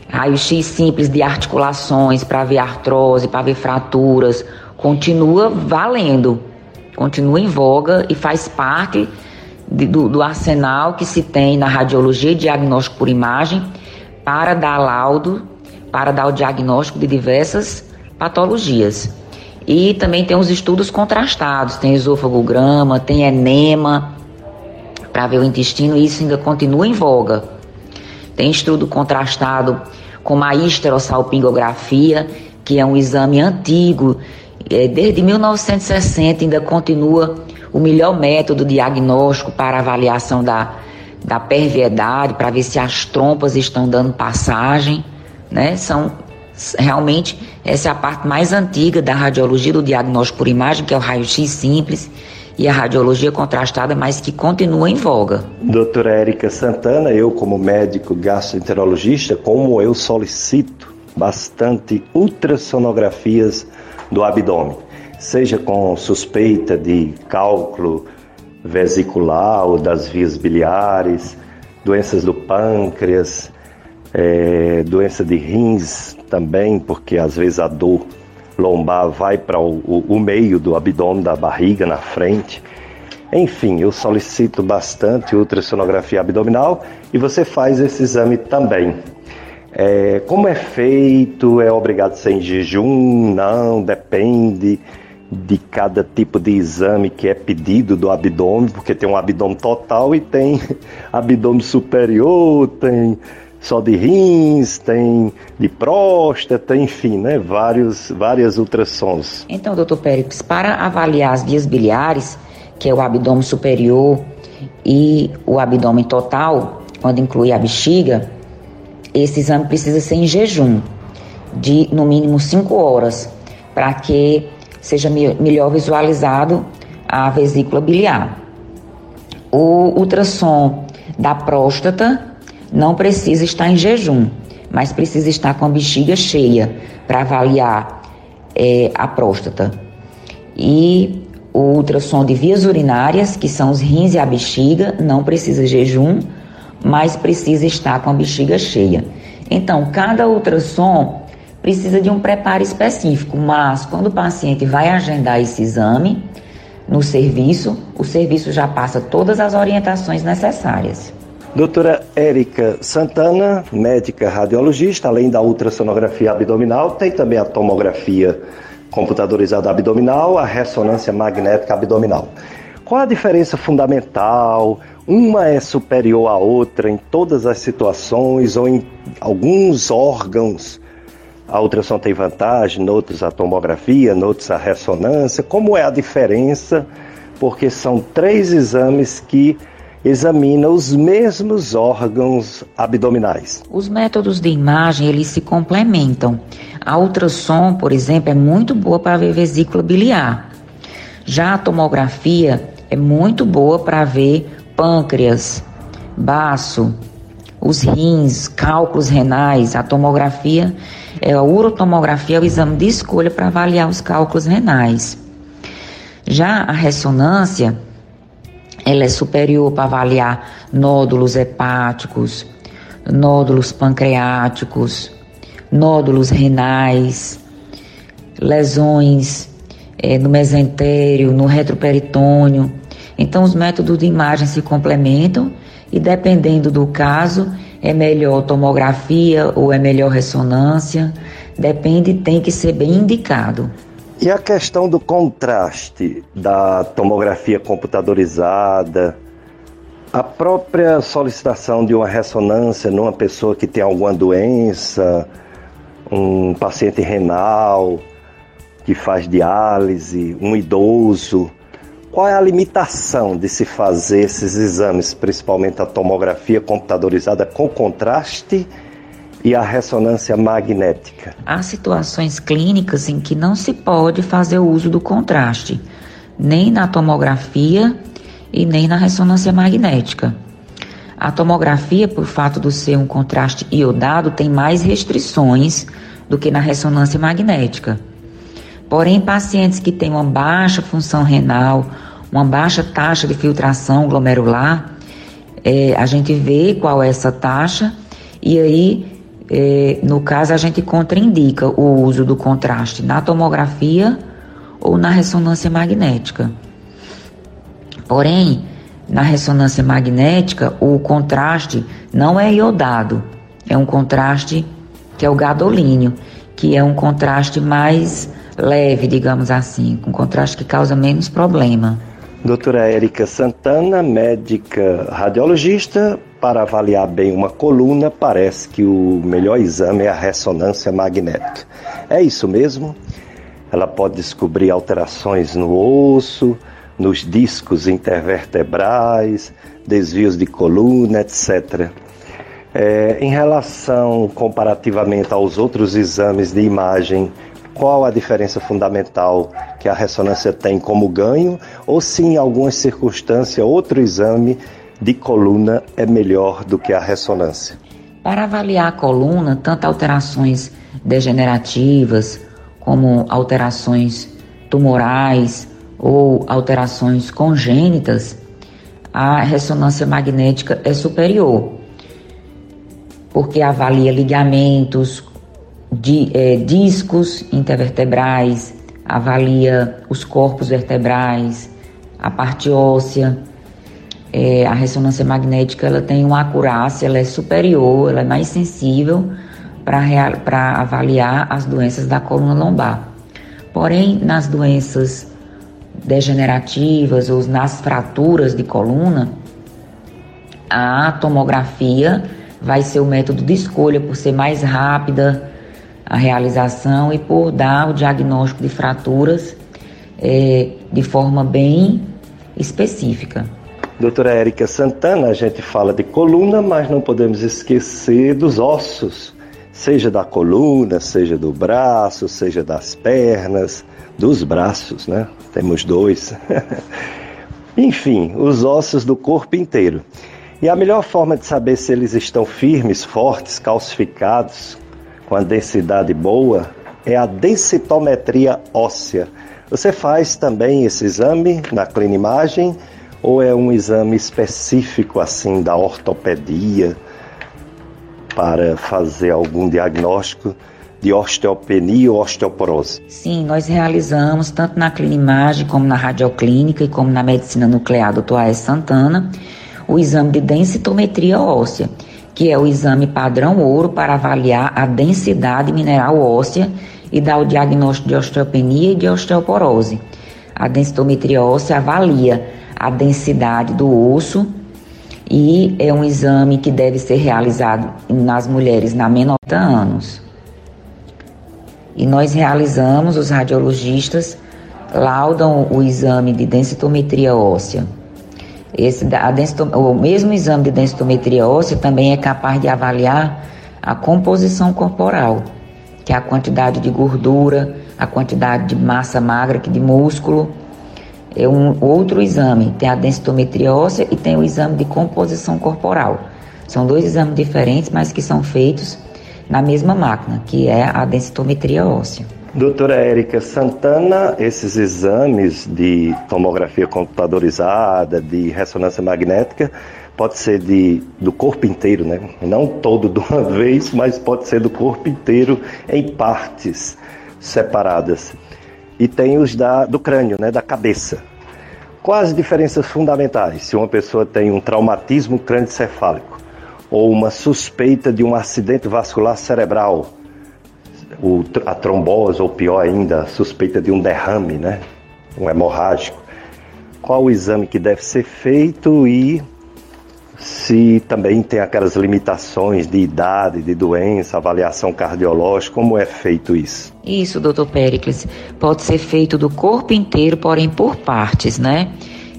raio-x simples de articulações para ver artrose, para ver fraturas, continua valendo, continua em voga e faz parte de, do, do arsenal que se tem na radiologia e diagnóstico por imagem para dar laudo, para dar o diagnóstico de diversas patologias. E também tem os estudos contrastados, tem esofagograma, tem enema, para ver o intestino e isso ainda continua em voga. Tem estudo contrastado com a histerossalpingografia, que é um exame antigo, é, desde 1960 ainda continua o melhor método diagnóstico para avaliação da, da perviedade, para ver se as trompas estão dando passagem, né? São realmente essa é a parte mais antiga da radiologia do diagnóstico por imagem, que é o raio-x simples e a radiologia contrastada, mas que continua em voga. Doutora Érica Santana, eu como médico gastroenterologista, como eu solicito bastante ultrassonografias do abdômen, seja com suspeita de cálculo vesicular ou das vias biliares, doenças do pâncreas, é, doença de rins também, porque às vezes a dor lombar vai para o, o, meio do abdômen, da barriga, na frente. Enfim, eu solicito bastante ultrassonografia abdominal e você faz esse exame também. É, como é feito? É obrigado a ser em jejum? Não, depende de cada tipo de exame que é pedido do abdômen, porque tem um abdômen total e tem abdômen superior, tem só de rins, tem de próstata, enfim, né? Vários, várias ultrassons. Então, doutor Pérez, para avaliar as vias biliares, que é o abdômen superior e o abdômen total, quando inclui a bexiga, esse exame precisa ser em jejum, de no mínimo 5 horas, para que seja melhor visualizado a vesícula biliar. O ultrassom da próstata não precisa estar em jejum, mas precisa estar com a bexiga cheia para avaliar é, a próstata. E o ultrassom de vias urinárias, que são os rins e a bexiga, não precisa jejum, mas precisa estar com a bexiga cheia. Então, cada ultrassom precisa de um preparo específico, mas quando o paciente vai agendar esse exame no serviço, o serviço já passa todas as orientações necessárias. Doutora Érica Santana, médica radiologista, além da ultrassonografia abdominal, tem também a tomografia computadorizada abdominal, a ressonância magnética abdominal. Qual a diferença fundamental? Uma é superior à outra em todas as situações ou em alguns órgãos? A ultrassom tem vantagem, noutros a tomografia, noutros a ressonância. Como é a diferença? Porque são três exames que examina os mesmos órgãos abdominais. Os métodos de imagem, eles se complementam. A ultrassom, por exemplo, é muito boa para ver vesícula biliar. Já a tomografia é muito boa para ver pâncreas, baço, os rins, cálculos renais. A tomografia, é a urotomografia é o exame de escolha para avaliar os cálculos renais. Já a ressonância, ela é superior para avaliar nódulos hepáticos, nódulos pancreáticos, nódulos renais, lesões é, no mesentério, no retroperitônio. Então, os métodos de imagem se complementam e, dependendo do caso, é melhor tomografia ou é melhor ressonância, depende, tem que ser bem indicado. E a questão do contraste da tomografia computadorizada, a própria solicitação de uma ressonância numa pessoa que tem alguma doença, um paciente renal que faz diálise, um idoso, qual é a limitação de se fazer esses exames, principalmente a tomografia computadorizada com contraste? E a ressonância magnética. Há situações clínicas em que não se pode fazer o uso do contraste, nem na tomografia e nem na ressonância magnética. A tomografia, por fato de ser um contraste iodado, tem mais restrições do que na ressonância magnética. Porém, pacientes que têm uma baixa função renal, uma baixa taxa de filtração glomerular, é, a gente vê qual é essa taxa e aí é, no caso, a gente contraindica o uso do contraste na tomografia ou na ressonância magnética. Porém, na ressonância magnética, o contraste não é iodado, é um contraste que é o gadolínio, que é um contraste mais leve, digamos assim, um contraste que causa menos problema. Doutora Érica Santana, médica radiologista, para avaliar bem uma coluna, parece que o melhor exame é a ressonância magnética. É isso mesmo? Ela pode descobrir alterações no osso, nos discos intervertebrais, desvios de coluna, etc. É, em relação comparativamente aos outros exames de imagem, qual a diferença fundamental que a ressonância tem como ganho, ou se em algumas circunstâncias outro exame de coluna é melhor do que a ressonância? Para avaliar a coluna, tanto alterações degenerativas como alterações tumorais ou alterações congênitas, a ressonância magnética é superior, porque avalia ligamentos, de, é, discos intervertebrais, avalia os corpos vertebrais, a parte óssea. É, a ressonância magnética ela tem uma acurácia, ela é superior, ela é mais sensível para avaliar as doenças da coluna lombar. Porém, nas doenças degenerativas ou nas fraturas de coluna, a tomografia vai ser o método de escolha por ser mais rápida, a realização e por dar o diagnóstico de fraturas é, de forma bem específica. Doutora Érica Santana, a gente fala de coluna, mas não podemos esquecer dos ossos, seja da coluna, seja do braço, seja das pernas, dos braços, né? Temos dois. Enfim, os ossos do corpo inteiro. E a melhor forma de saber se eles estão firmes, fortes, calcificados, com a densidade boa é a densitometria óssea. Você faz também esse exame na clinimagem ou é um exame específico assim da ortopedia para fazer algum diagnóstico de osteopenia ou osteoporose? Sim, nós realizamos tanto na clinimagem como na radioclínica e como na medicina nuclear do Toaes Santana o exame de densitometria óssea que é o exame padrão ouro para avaliar a densidade mineral óssea e dar o diagnóstico de osteopenia e de osteoporose. A densitometria óssea avalia a densidade do osso e é um exame que deve ser realizado nas mulheres na menor de anos. E nós realizamos, os radiologistas laudam o exame de densitometria óssea. Esse, a o mesmo exame de densitometria óssea também é capaz de avaliar a composição corporal, que é a quantidade de gordura, a quantidade de massa magra, que de músculo. É um outro exame, tem a densitometria óssea e tem o exame de composição corporal. São dois exames diferentes, mas que são feitos na mesma máquina, que é a densitometria óssea. Doutora Érica Santana, esses exames de tomografia computadorizada, de ressonância magnética, pode ser de, do corpo inteiro, né? Não todo de uma vez, mas pode ser do corpo inteiro em partes separadas. E tem os da, do crânio, né? Da cabeça. Quais as diferenças fundamentais se uma pessoa tem um traumatismo crânioencefálico ou uma suspeita de um acidente vascular cerebral? o, a trombose, ou pior ainda, a suspeita de um derrame, né? Um hemorrágico. Qual o exame que deve ser feito e se também tem aquelas limitações de idade, de doença, avaliação cardiológica, como é feito isso? Isso, doutor Pericles, pode ser feito do corpo inteiro, porém por partes, né?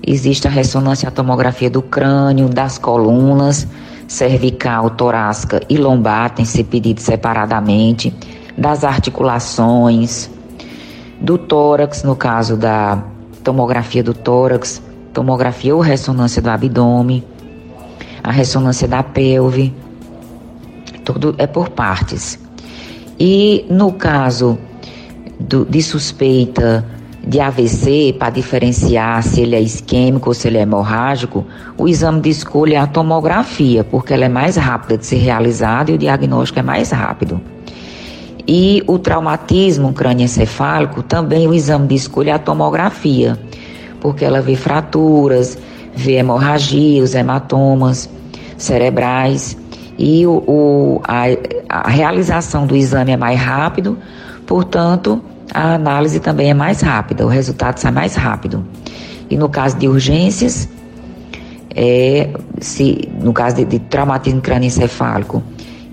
Existe a ressonância a tomografia do crânio, das colunas, cervical, torácica e lombar, tem que ser pedido separadamente das articulações, do tórax, no caso da tomografia do tórax, tomografia ou ressonância do abdômen, a ressonância da pelve, tudo é por partes. E no caso do, de suspeita de AVC, para diferenciar se ele é isquêmico ou se ele é hemorrágico, o exame de escolha é a tomografia, porque ela é mais rápida de ser realizada e o diagnóstico é mais rápido. E o traumatismo crânioencefálico, também o exame de escolha é a tomografia, porque ela vê fraturas, vê hemorragia, os hematomas cerebrais e o, o a, a realização do exame é mais rápido, portanto, a análise também é mais rápida, o resultado sai mais rápido. E no caso de urgências, é, se, no caso de, de traumatismo crânioencefálico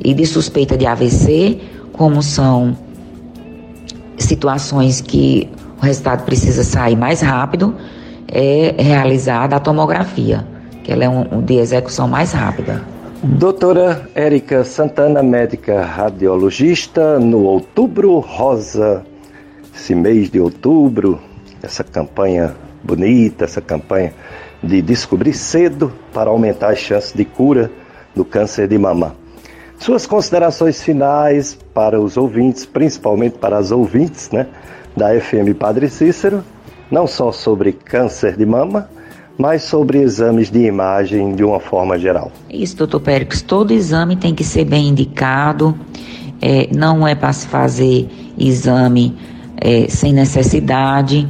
e de suspeita de AVC, como são situações que o resultado precisa sair mais rápido, é realizada a tomografia, que ela é um, um de execução mais rápida. Doutora Érica Santana, médica radiologista, no Outubro Rosa, esse mês de outubro, essa campanha bonita, essa campanha de descobrir cedo para aumentar as chances de cura do câncer de mama. Suas considerações finais para os ouvintes, principalmente para as ouvintes né, da FM Padre Cícero, não só sobre câncer de mama, mas sobre exames de imagem de uma forma geral. Isso, doutor Périx, todo exame tem que ser bem indicado, é, não é para se fazer exame é, sem necessidade.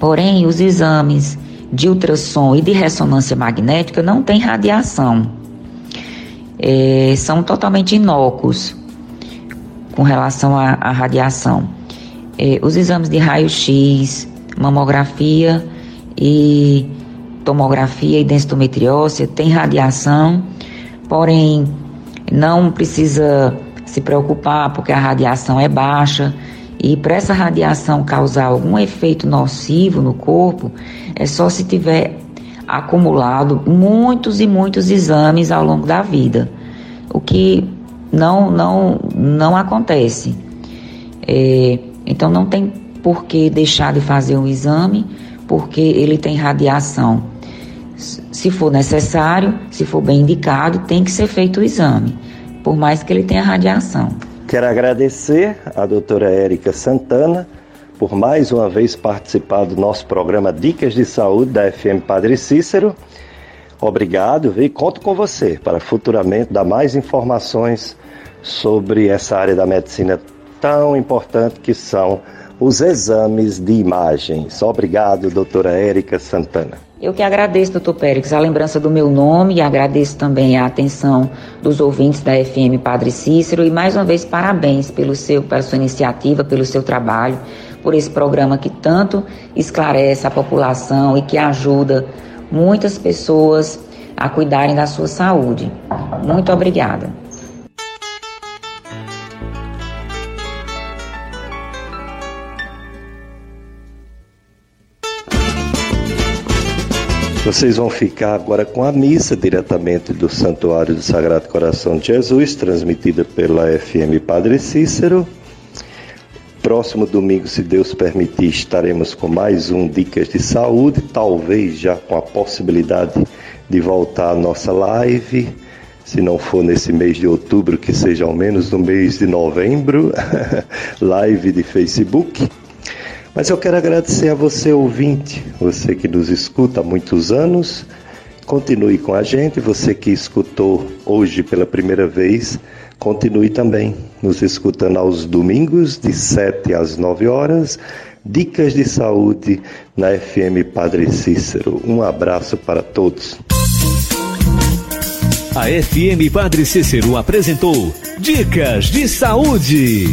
Porém, os exames de ultrassom e de ressonância magnética não têm radiação é, são totalmente inócuos com relação à radiação. É, os exames de raio-x, mamografia e tomografia e densitometria óssea têm radiação, porém não precisa se preocupar porque a radiação é baixa e para essa radiação causar algum efeito nocivo no corpo, é só se tiver acumulado muitos e muitos exames ao longo da vida, o que não, não, não acontece. É, então não tem por que deixar de fazer um exame, porque ele tem radiação. Se for necessário, se for bem indicado, tem que ser feito o exame, por mais que ele tenha radiação. Quero agradecer à doutora Érica Santana por mais uma vez participar do nosso programa Dicas de Saúde da FM Padre Cícero. Obrigado e conto com você para futuramente dar mais informações sobre essa área da medicina tão importante que são os exames de imagens. Obrigado, doutora Érica Santana. Eu que agradeço, doutor Pérez, a lembrança do meu nome e agradeço também a atenção dos ouvintes da FM Padre Cícero e mais uma vez parabéns pelo seu, pela sua iniciativa, pelo seu trabalho por esse programa que tanto esclarece a população e que ajuda muitas pessoas a cuidarem da sua saúde. Muito obrigada. Vocês vão ficar agora com a missa diretamente do Santuário do Sagrado Coração de Jesus, transmitida pela FM Padre Cícero. Próximo domingo, se Deus permitir, estaremos com mais um Dicas de Saúde, talvez já com a possibilidade de voltar à nossa live. Se não for nesse mês de outubro, que seja ao menos no mês de novembro, live de Facebook. Mas eu quero agradecer a você, ouvinte, você que nos escuta há muitos anos. Continue com a gente, você que escutou hoje pela primeira vez, continue também nos escutando aos domingos, de 7 às 9 horas. Dicas de saúde na FM Padre Cícero. Um abraço para todos. A FM Padre Cícero apresentou Dicas de Saúde.